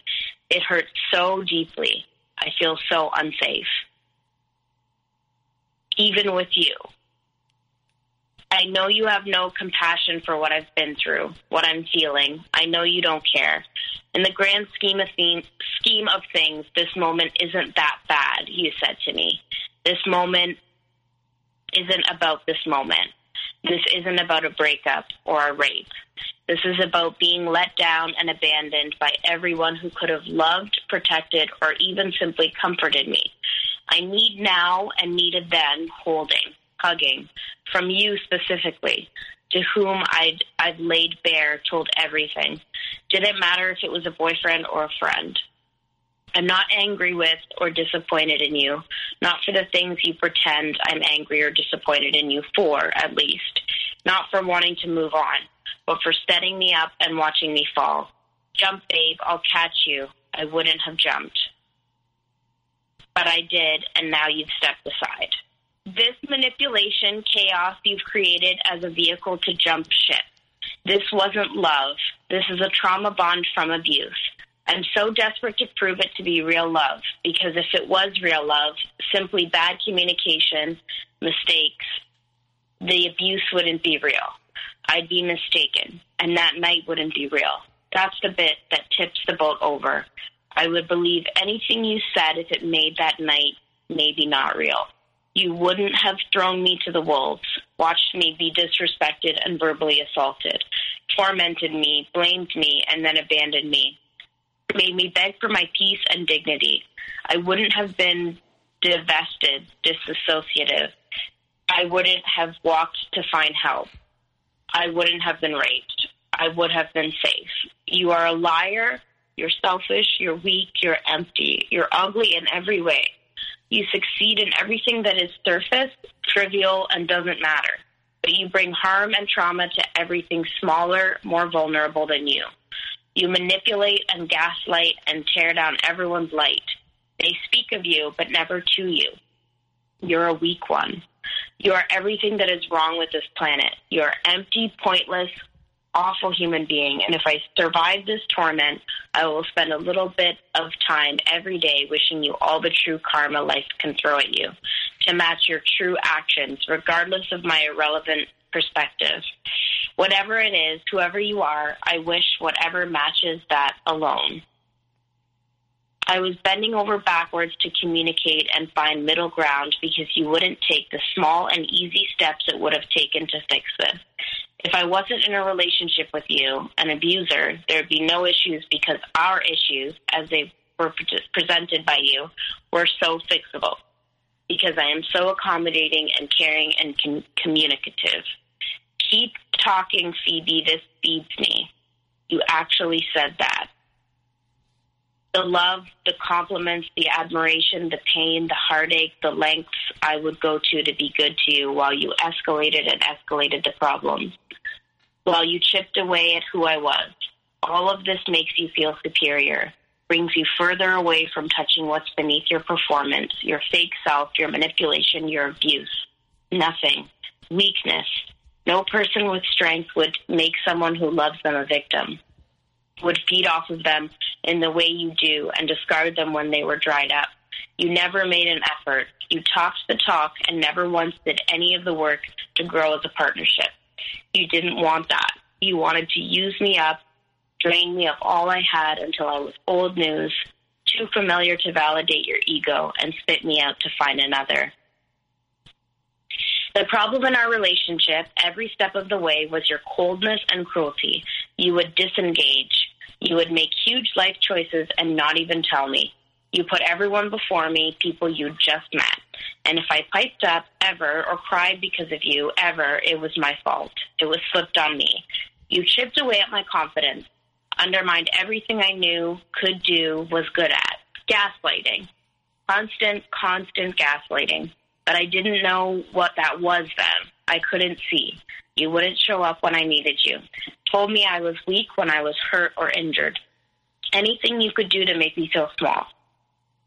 It hurts so deeply. I feel so unsafe. Even with you. I know you have no compassion for what I've been through, what I'm feeling. I know you don't care. In the grand scheme of, theme, scheme of things, this moment isn't that bad, you said to me. This moment isn't about this moment. This isn't about a breakup or a rape. This is about being let down and abandoned by everyone who could have loved, protected, or even simply comforted me. I need now and needed then holding hugging from you specifically, to whom I'd I'd laid bare, told everything. Didn't matter if it was a boyfriend or a friend. I'm not angry with or disappointed in you, not for the things you pretend I'm angry or disappointed in you for, at least. Not for wanting to move on, but for setting me up and watching me fall. Jump, babe, I'll catch you. I wouldn't have jumped. But I did, and now you've stepped aside. This manipulation chaos you've created as a vehicle to jump ship. This wasn't love. This is a trauma bond from abuse. I'm so desperate to prove it to be real love because if it was real love, simply bad communication, mistakes, the abuse wouldn't be real. I'd be mistaken, and that night wouldn't be real. That's the bit that tips the boat over. I would believe anything you said if it made that night maybe not real. You wouldn't have thrown me to the wolves, watched me be disrespected and verbally assaulted, tormented me, blamed me, and then abandoned me, made me beg for my peace and dignity. I wouldn't have been divested, disassociative. I wouldn't have walked to find help. I wouldn't have been raped. I would have been safe. You are a liar. You're selfish. You're weak. You're empty. You're ugly in every way. You succeed in everything that is surface, trivial, and doesn't matter. But you bring harm and trauma to everything smaller, more vulnerable than you. You manipulate and gaslight and tear down everyone's light. They speak of you, but never to you. You're a weak one. You are everything that is wrong with this planet. You are empty, pointless, awful human being. And if I survive this torment, I will spend a little bit of time every day wishing you all the true karma life can throw at you to match your true actions, regardless of my irrelevant perspective. Whatever it is, whoever you are, I wish whatever matches that alone. I was bending over backwards to communicate and find middle ground because you wouldn't take the small and easy steps it would have taken to fix this. If I wasn't in a relationship with you, an abuser, there'd be no issues because our issues, as they were pre- presented by you, were so fixable. Because I am so accommodating and caring and com- communicative. Keep talking, Phoebe. This feeds me. You actually said that. The love, the compliments, the admiration, the pain, the heartache, the lengths I would go to to be good to you while you escalated and escalated the problems while you chipped away at who I was. All of this makes you feel superior, brings you further away from touching what's beneath your performance, your fake self, your manipulation, your abuse. Nothing. Weakness. No person with strength would make someone who loves them a victim. would feed off of them in the way you do and discard them when they were dried up. You never made an effort. You talked the talk and never once did any of the work to grow as a partnership. You didn't want that. You wanted to use me up, drain me of all I had until I was old news, too familiar to validate your ego, and spit me out to find another. The problem in our relationship, every step of the way, was your coldness and cruelty. You would disengage. You would make huge life choices and not even tell me. You put everyone before me, people you just met. And if I piped up ever or cried because of you ever, it was my fault. It was slipped on me. You chipped away at my confidence, undermined everything I knew, could do, was good at. Gaslighting. Constant, constant gaslighting. But I didn't know what that was then. I couldn't see. You wouldn't show up when I needed you. Told me I was weak when I was hurt or injured. Anything you could do to make me feel small.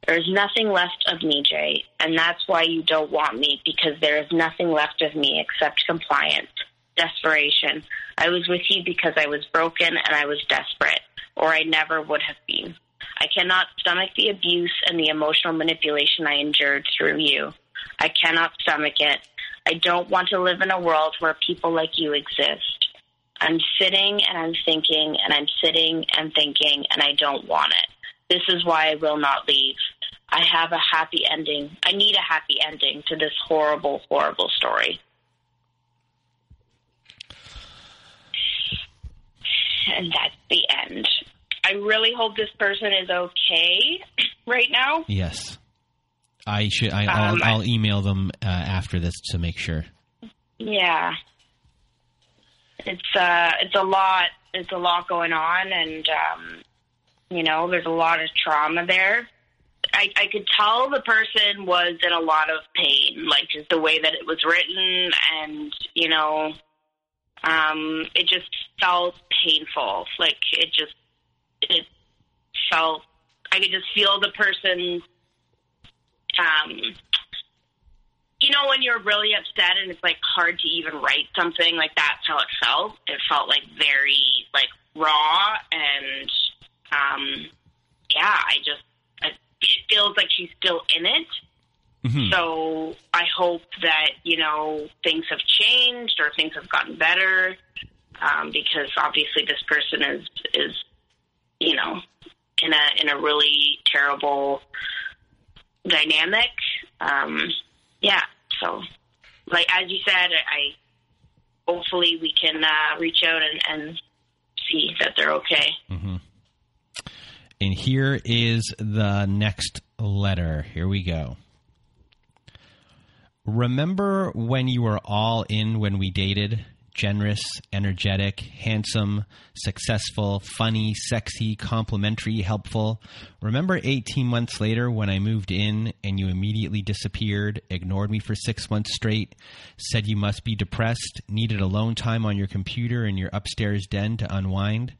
There's nothing left of me, Jay, and that's why you don't want me because there is nothing left of me except compliance, desperation. I was with you because I was broken and I was desperate, or I never would have been. I cannot stomach the abuse and the emotional manipulation I endured through you. I cannot stomach it. I don't want to live in a world where people like you exist. I'm sitting and I'm thinking and I'm sitting and thinking and I don't want it. This is why I will not leave. I have a happy ending. I need a happy ending to this horrible, horrible story. And that's the end. I really hope this person is okay right now. Yes. I should. I, will Um, I'll email them uh, after this to make sure. Yeah. It's uh it's a lot it's a lot going on and um you know, there's a lot of trauma there. I, I could tell the person was in a lot of pain, like just the way that it was written and, you know, um, it just felt painful. Like it just it felt I could just feel the person's um you know when you're really upset and it's like hard to even write something like that's how it felt it felt like very like raw and um yeah i just I, it feels like she's still in it Mhm. so i hope that you know things have changed or things have gotten better um because obviously this person is is you know in a in a really terrible dynamic um yeah. So, like as you said, I hopefully we can uh, reach out and, and see that they're okay. And here is the next letter. Here we go. Remember when you were all in when we dated? Generous, energetic, handsome, successful, funny, sexy, complimentary, helpful. Remember 18 months later when I moved in and you immediately disappeared, ignored me for six months straight, said you must be depressed, needed alone time on your computer in your upstairs den to unwind?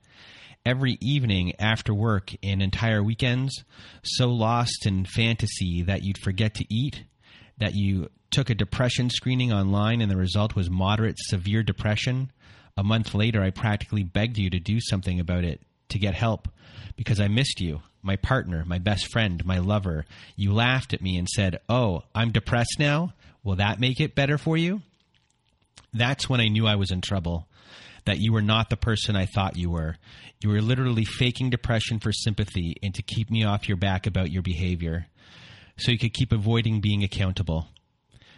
every evening after work and entire weekends, so lost in fantasy that you'd forget to eat, that you took a depression screening online and the result was moderate severe depression. A month later, I practically begged you to do something about it, to get help, because I missed you, my partner, my best friend, my lover. You laughed at me and said, Oh, I'm depressed now? Will that make it better for you? That's when I knew I was in trouble. That you were not the person I thought you were. You were literally faking depression for sympathy and to keep me off your back about your behavior. So you could keep avoiding being accountable.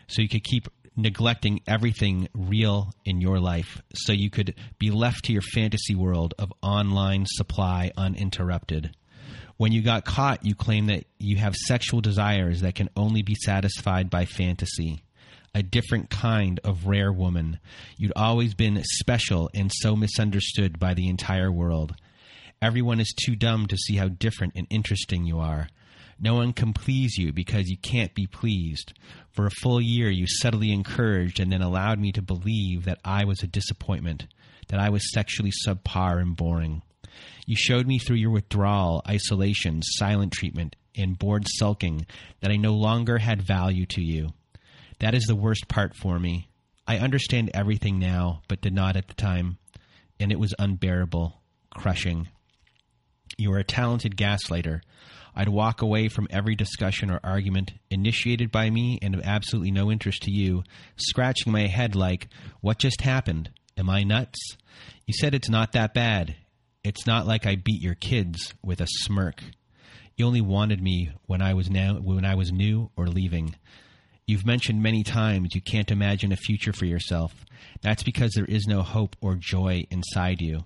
So you could keep neglecting everything real in your life. So you could be left to your fantasy world of online supply uninterrupted. When you got caught, you claimed that you have sexual desires that can only be satisfied by fantasy a different kind of rare woman. You'd always been special and so misunderstood by the entire world. Everyone is too dumb to see how different and interesting you are. No one can please you because you can't be pleased. For a full year, you subtly encouraged and then allowed me to believe that I was a disappointment, that I was sexually subpar and boring. You showed me through your withdrawal, isolation, silent treatment, and bored sulking that I no longer had value to you. That is the worst part for me. I understand everything now, but did not at the time, and it was unbearable, crushing. You are a talented gaslighter. I'd walk away from every discussion or argument initiated by me and of absolutely no interest to you, scratching my head like, What just happened? Am I nuts? You said it's not that bad. It's not like I beat your kids with a smirk. You only wanted me when I was now when I was new or leaving. You've mentioned many times you can't imagine a future for yourself. That's because there is no hope or joy inside you.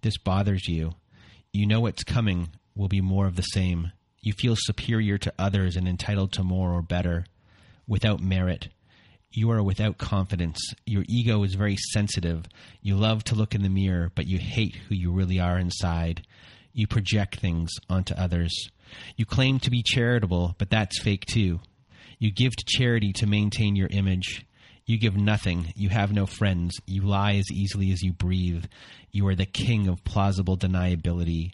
This bothers you. You know what's coming will be more of the same. You feel superior to others and entitled to more or better without merit. You are without confidence. Your ego is very sensitive. You love to look in the mirror, but you hate who you really are inside. You project things onto others. You claim to be charitable, but that's fake too. You give to charity to maintain your image. You give nothing. You have no friends. You lie as easily as you breathe. You are the king of plausible deniability.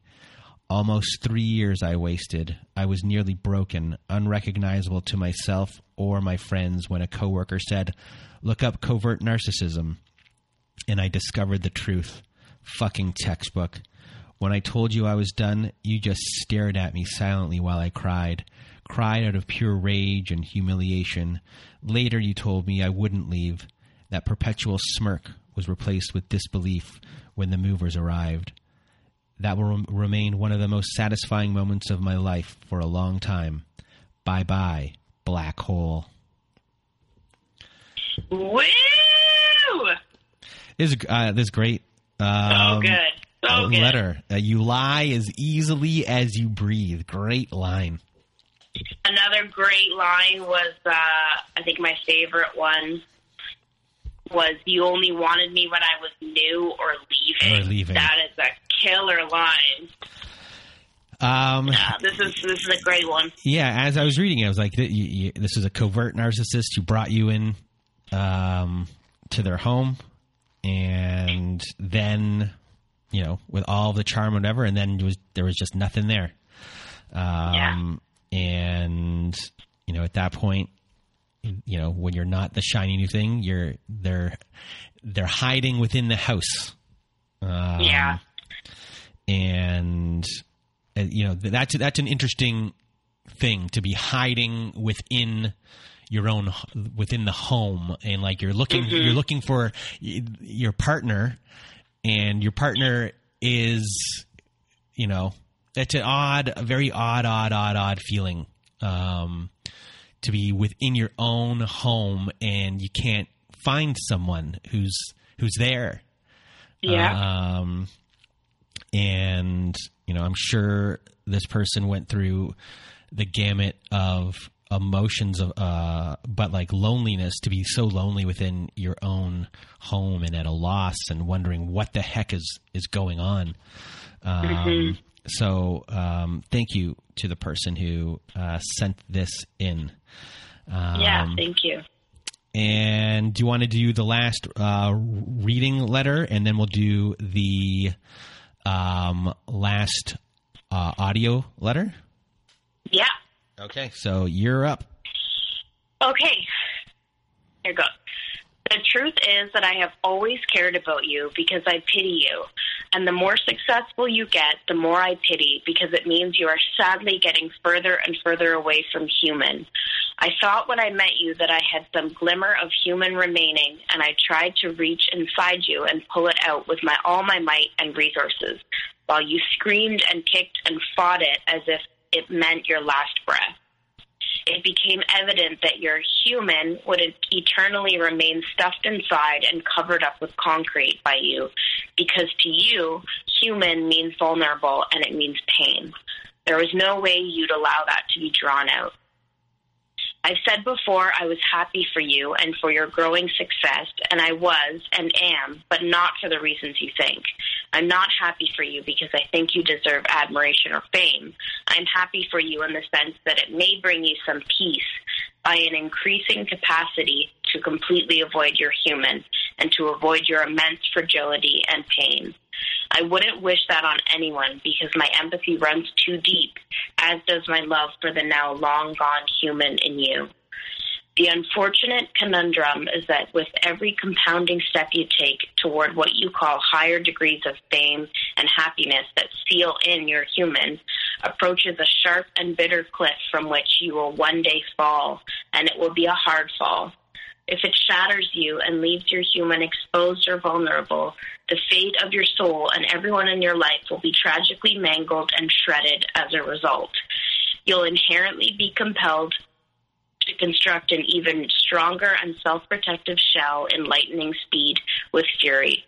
Almost three years I wasted. I was nearly broken, unrecognizable to myself or my friends when a coworker said, Look up covert narcissism. And I discovered the truth. Fucking textbook. When I told you I was done, you just stared at me silently while I cried. Cried out of pure rage and humiliation. Later, you told me I wouldn't leave. That perpetual smirk was replaced with disbelief when the movers arrived. That will rem- remain one of the most satisfying moments of my life for a long time. Bye bye, black hole. Woo! This is, uh, this is great. Um, so good. So good. letter. Uh, you lie as easily as you breathe. Great line. Another great line was, uh, I think my favorite one was, "You only wanted me when I was new or leaving." Or leaving. That is a killer line. Um, Yeah, this is this is a great one. yeah, as I was reading it, I was like, th- you, you, "This is a covert narcissist who brought you in um, to their home, and then, you know, with all the charm, and whatever, and then there was there was just nothing there." Um, And you know, at that point, you know, when you're not the shiny new thing, you're they're they're hiding within the house. Um, Yeah. and you know that's that's an interesting thing to be hiding within your own within the home and like you're looking you're looking for your partner and your partner is you know it's an odd a very odd odd odd odd feeling um to be within your own home and you can't find someone who's who's there Yeah. um, and you know, I'm sure this person went through the gamut of emotions of, uh, but like loneliness to be so lonely within your own home and at a loss and wondering what the heck is is going on. Um, So, um, thank you to the person who uh, sent this in. Um, yeah. Thank you. and do you want to do the last uh, reading letter, and then we'll do the um, last uh, audio letter? Yeah. Okay, so you're up. Okay. Here goes. The truth is that I have always cared about you because I pity you. And the more successful you get, the more I pity because it means you are sadly getting further and further away from human. I thought when I met you that I had some glimmer of human remaining, and I tried to reach inside you and pull it out with my all my might and resources, while you screamed and kicked and fought it as if it meant your last breath it became evident that your human would eternally remain stuffed inside and covered up with concrete by you, because to you, human means vulnerable and it means pain. There was no way you'd allow that to be drawn out. I've said before I was happy for you and for your growing success, and I was and am, but not for the reasons you think. I'm not happy for you because I think you deserve admiration or fame. I'm happy for you in the sense that it may bring you some peace by an increasing capacity to completely avoid your human and to avoid your immense fragility and pain. I wouldn't wish that on anyone because my empathy runs too deep, as does my love for the now long gone human in you. The unfortunate conundrum is that with every compounding step you take toward what you call higher degrees of fame and happiness that seal in your human, approaches a sharp and bitter cliff from which you will one day fall, and it will be a hard fall. If it shatters you and leaves your human exposed or vulnerable, the fate of your soul and everyone in your life will be tragically mangled and shredded as a result. You'll inherently be compelled to construct an even stronger and self protective shell in lightning speed with fury.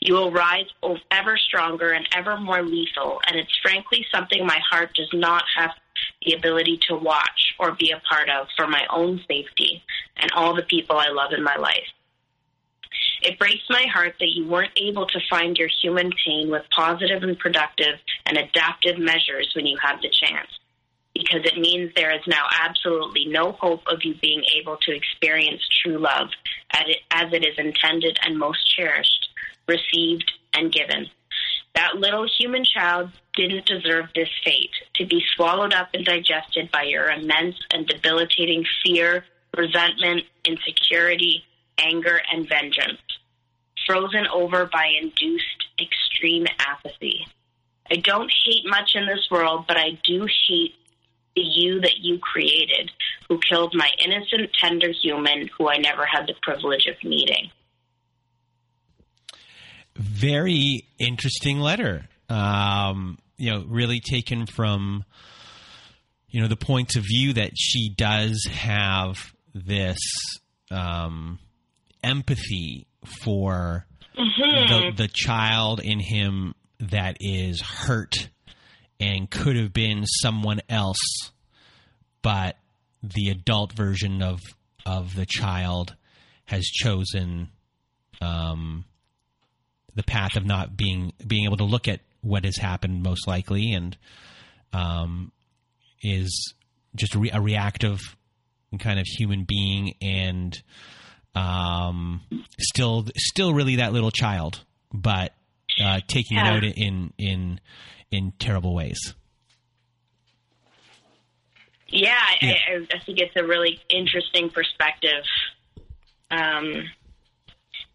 You will rise ever stronger and ever more lethal, and it's frankly something my heart does not have the ability to watch or be a part of for my own safety and all the people I love in my life. It breaks my heart that you weren't able to find your human pain with positive and productive and adaptive measures when you had the chance because it means there is now absolutely no hope of you being able to experience true love as it is intended and most cherished, received, and given. That little human child didn't deserve this fate to be swallowed up and digested by your immense and debilitating fear, resentment, insecurity, anger, and vengeance, frozen over by induced extreme apathy. I don't hate much in this world, but I do hate the you that you created, who killed my innocent, tender human who I never had the privilege of meeting. Very interesting letter. Um, you know, really taken from, you know, the point of view that she does have this um, empathy for mm-hmm. the, the child in him that is hurt and could have been someone else, but the adult version of of the child has chosen um, the path of not being being able to look at what has happened most likely and um, is just a, re- a, reactive kind of human being and um, still still really that little child but uh, taking yeah. it out in in in terrible ways. Yeah, yeah. I, I, think it's a really interesting perspective. Um,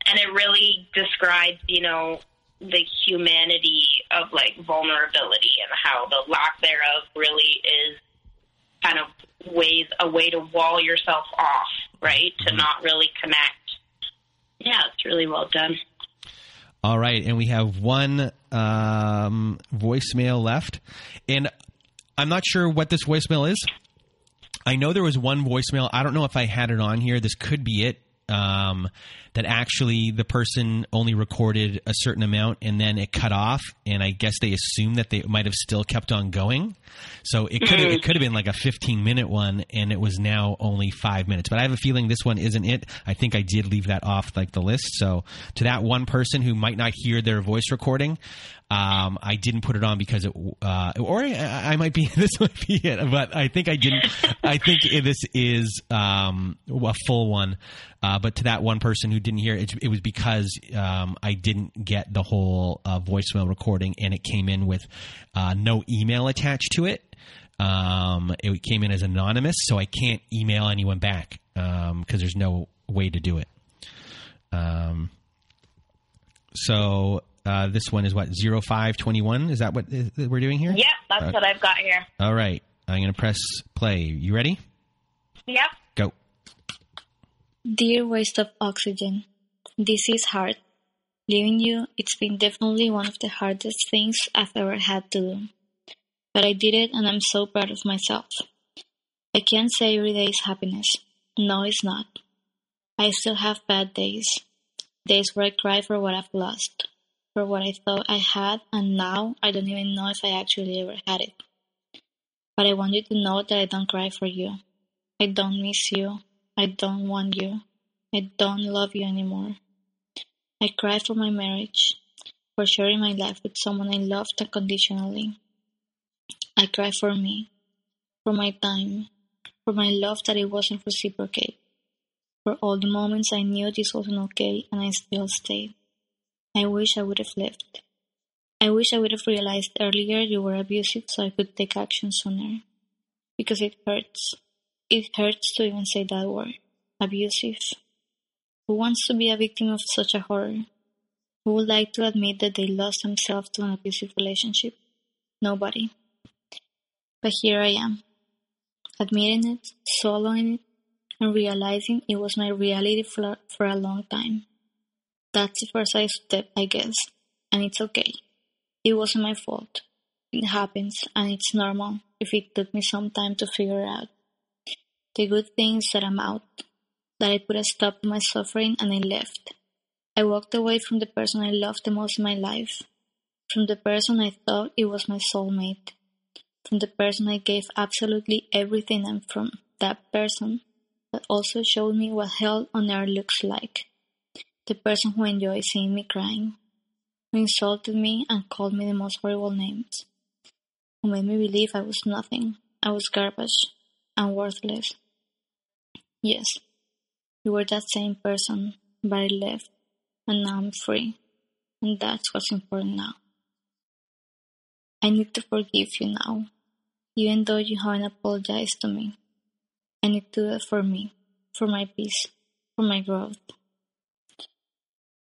and it really describes, you know, the humanity of like vulnerability and how the lack thereof really is kind of ways a way to wall yourself off, right? Mm-hmm. To not really connect. Yeah, it's really well done. All right, and we have one um, voicemail left, and I'm not sure what this voicemail is. I know there was one voicemail. I don't know if I had it on here. This could be it um, that actually the person only recorded a certain amount and then it cut off, and I guess they assumed that they might have still kept on going. So it could it could have been like a 15 minute one, and it was now only five minutes. But I have a feeling this one isn't it. I think I did leave that off like the list. So to that one person who might not hear their voice recording, um, I didn't put it on because it, uh, or I, I, might be this might be it, but I think I didn't. I think this is um, a full one. Uh, but to that one person who didn't hear it, it was because um, I didn't get the whole uh, voicemail recording, and it came in with uh, no email attached to it. Um, it came in as anonymous, so I can't email anyone back because um, there's no way to do it. Um, so uh, this one is what zero five twenty one. Is that what we're doing here? Yep, that's uh, what I've got here. All right, I'm going to press play. You ready? Yep. Go. Dear waste of oxygen, this is hard. Leaving you, it's been definitely one of the hardest things I've ever had to do. But I did it and I'm so proud of myself. I can't say every day is happiness. No, it's not. I still have bad days. Days where I cry for what I've lost for what I thought I had, and now I don't even know if I actually ever had it. But I want you to know that I don't cry for you. I don't miss you. I don't want you. I don't love you anymore. I cry for my marriage, for sharing my life with someone I loved unconditionally. I cry for me, for my time, for my love that it wasn't reciprocated, for all the moments I knew this wasn't okay and I still stayed. I wish I would have left. I wish I would have realized earlier you were abusive so I could take action sooner. Because it hurts. It hurts to even say that word. abusive. Who wants to be a victim of such a horror? Who would like to admit that they lost themselves to an abusive relationship? Nobody. But here I am, admitting it, swallowing it, and realizing it was my reality for, for a long time. That's the first step, I guess, and it's okay. It wasn't my fault. It happens, and it's normal if it took me some time to figure out. The good things that I'm out, that I put a stop to my suffering and I left. I walked away from the person I loved the most in my life, from the person I thought it was my soulmate, from the person I gave absolutely everything, and from that person that also showed me what hell on earth looks like. The person who enjoyed seeing me crying, who insulted me and called me the most horrible names, who made me believe I was nothing, I was garbage, and worthless. Yes, you were that same person, but I left, and now I'm free, and that's what's important now. I need to forgive you now, even though you haven't apologized to me. I need to do it for me, for my peace, for my growth.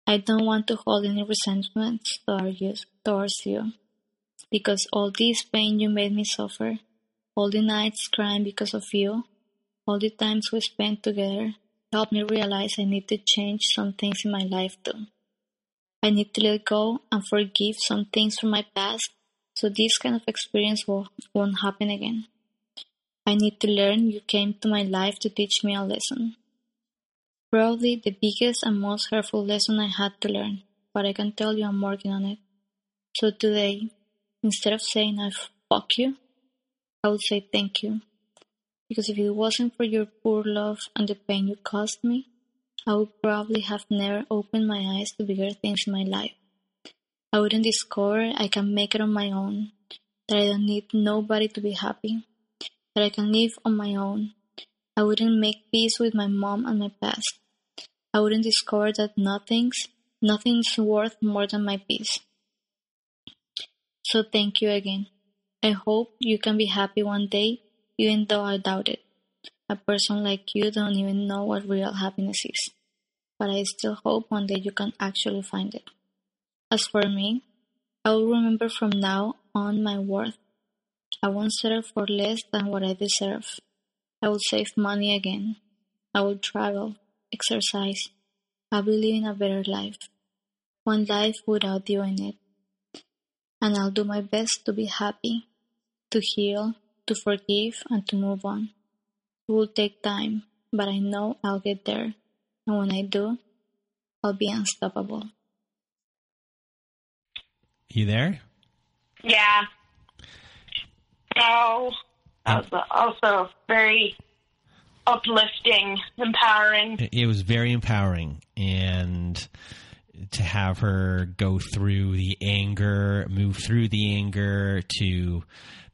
I don't want to hold any resentment towards you, because all this pain you made me suffer, all the nights crying because of you, all the times we spent together, helped me realize I need to change some things in my life too. I need to let go and forgive some things from my past so this kind of experience will, won't happen again. I need to learn you came to my life to teach me a lesson. Probably the biggest and most hurtful lesson I had to learn, but I can tell you I'm working on it. So today, instead of saying I fuck you, I would say thank you. Because if it wasn't for your poor love and the pain you caused me, I would probably have never opened my eyes to bigger things in my life. I wouldn't discover I can make it on my own, that I don't need nobody to be happy, that I can live on my own. I wouldn't make peace with my mom and my past. I wouldn't discover that nothing's nothing's worth more than my peace. So thank you again. I hope you can be happy one day, even though I doubt it. A person like you don't even know what real happiness is. But I still hope one day you can actually find it. As for me, I will remember from now on my worth I won't settle for less than what I deserve. I will save money again. I will travel, exercise. I'll be living a better life. One life without you in it. And I'll do my best to be happy, to heal, to forgive, and to move on. It will take time, but I know I'll get there. And when I do, I'll be unstoppable. You there? Yeah. Oh, that was also very uplifting, empowering. It was very empowering, and to have her go through the anger, move through the anger to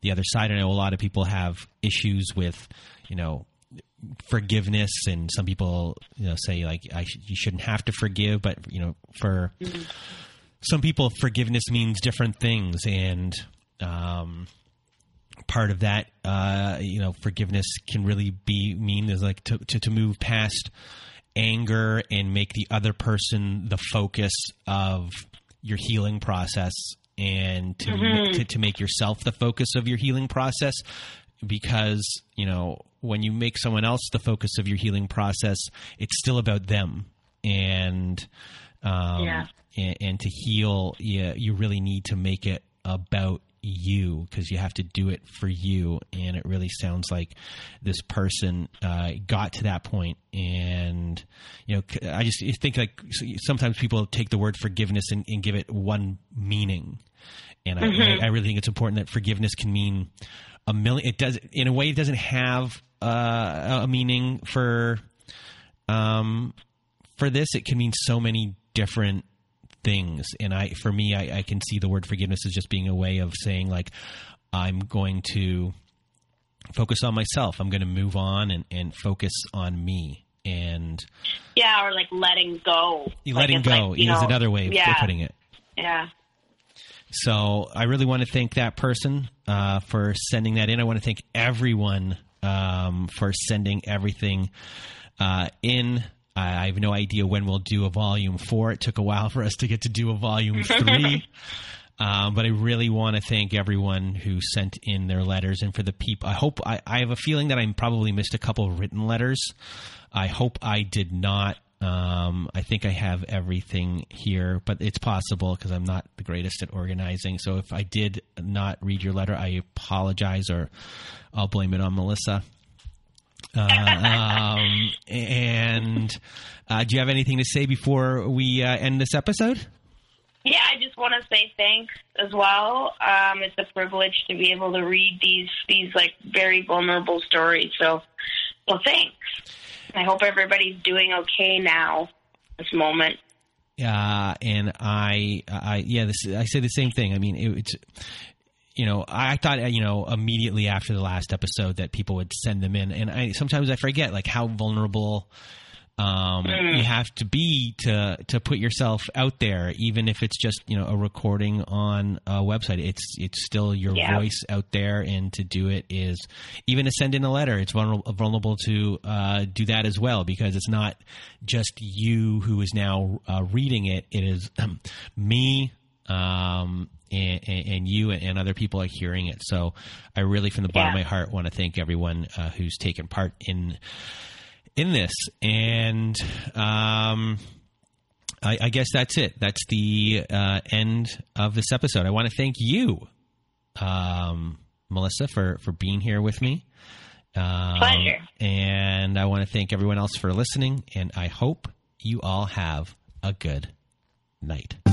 the other side. I know a lot of people have issues with, you know, forgiveness, and some people, you know, say like I sh- you shouldn't have to forgive, but you know, for mm-hmm. some people, forgiveness means different things, and um, part of that, uh, you know, forgiveness can really be mean is like to, to, to move past anger and make the other person the focus of your healing process and to, mm-hmm. to, to make yourself the focus of your healing process because you know when you make someone else the focus of your healing process it's still about them and um, yeah. and, and, to heal yeah, you really need to make it about you because you have to do it for you and it really sounds like this person uh, got to that point. and you know i just think like sometimes people take the word forgiveness and, and give it one meaning and mm-hmm. I, I, really think it's important that forgiveness can mean a million it does in a way it doesn't have uh, a meaning for um for this it can mean so many different things. And I, for me, I, I can see the word forgiveness as just being a way of saying like, I'm going to focus on myself. I'm going to move on and, and focus on me. And yeah, or like letting go. Letting like go like, is know, another way yeah. of putting it. Yeah. So I really want to thank that person uh, for sending that in. I want to thank everyone um, for sending everything uh, in. I have no idea when we'll do a volume four. It took a while for us to get to do a volume three. Um, but I really want to thank everyone who sent in their letters and for the people. I hope I, I have a feeling that I probably missed a couple of written letters. I hope I did not. Um, I think I have everything here, but it's possible because I'm not the greatest at organizing. So if I did not read your letter, I apologize, or I'll blame it on Melissa. Um, and uh, do you have anything to say before we uh, end this episode? Yeah, I just want to say thanks as well. Um, it's a privilege to be able to read these these like very vulnerable stories. So, well, thanks. I hope everybody's doing okay now. This moment. Uh, and I, I, yeah, this, I say the same thing. I mean, it, it's, you know, I thought, you know, immediately after the last episode that people would send them in, and I sometimes I forget like how vulnerable um, mm. You have to be to to put yourself out there, even if it's just you know a recording on a website. It's it's still your yeah. voice out there, and to do it is even to send in a letter. It's vulnerable vulnerable to uh, do that as well because it's not just you who is now uh, reading it. It is um, me. Um, and, and, you and other people are hearing it. So I really, from the bottom yeah. of my heart, want to thank everyone uh, who's taken part in in this. And um, I, I, guess that's it. That's the uh, end of this episode. I want to thank you, um, Melissa, for, for being here with me. Um, Pleasure. And I want to thank everyone else for listening. And I hope you all have a good night.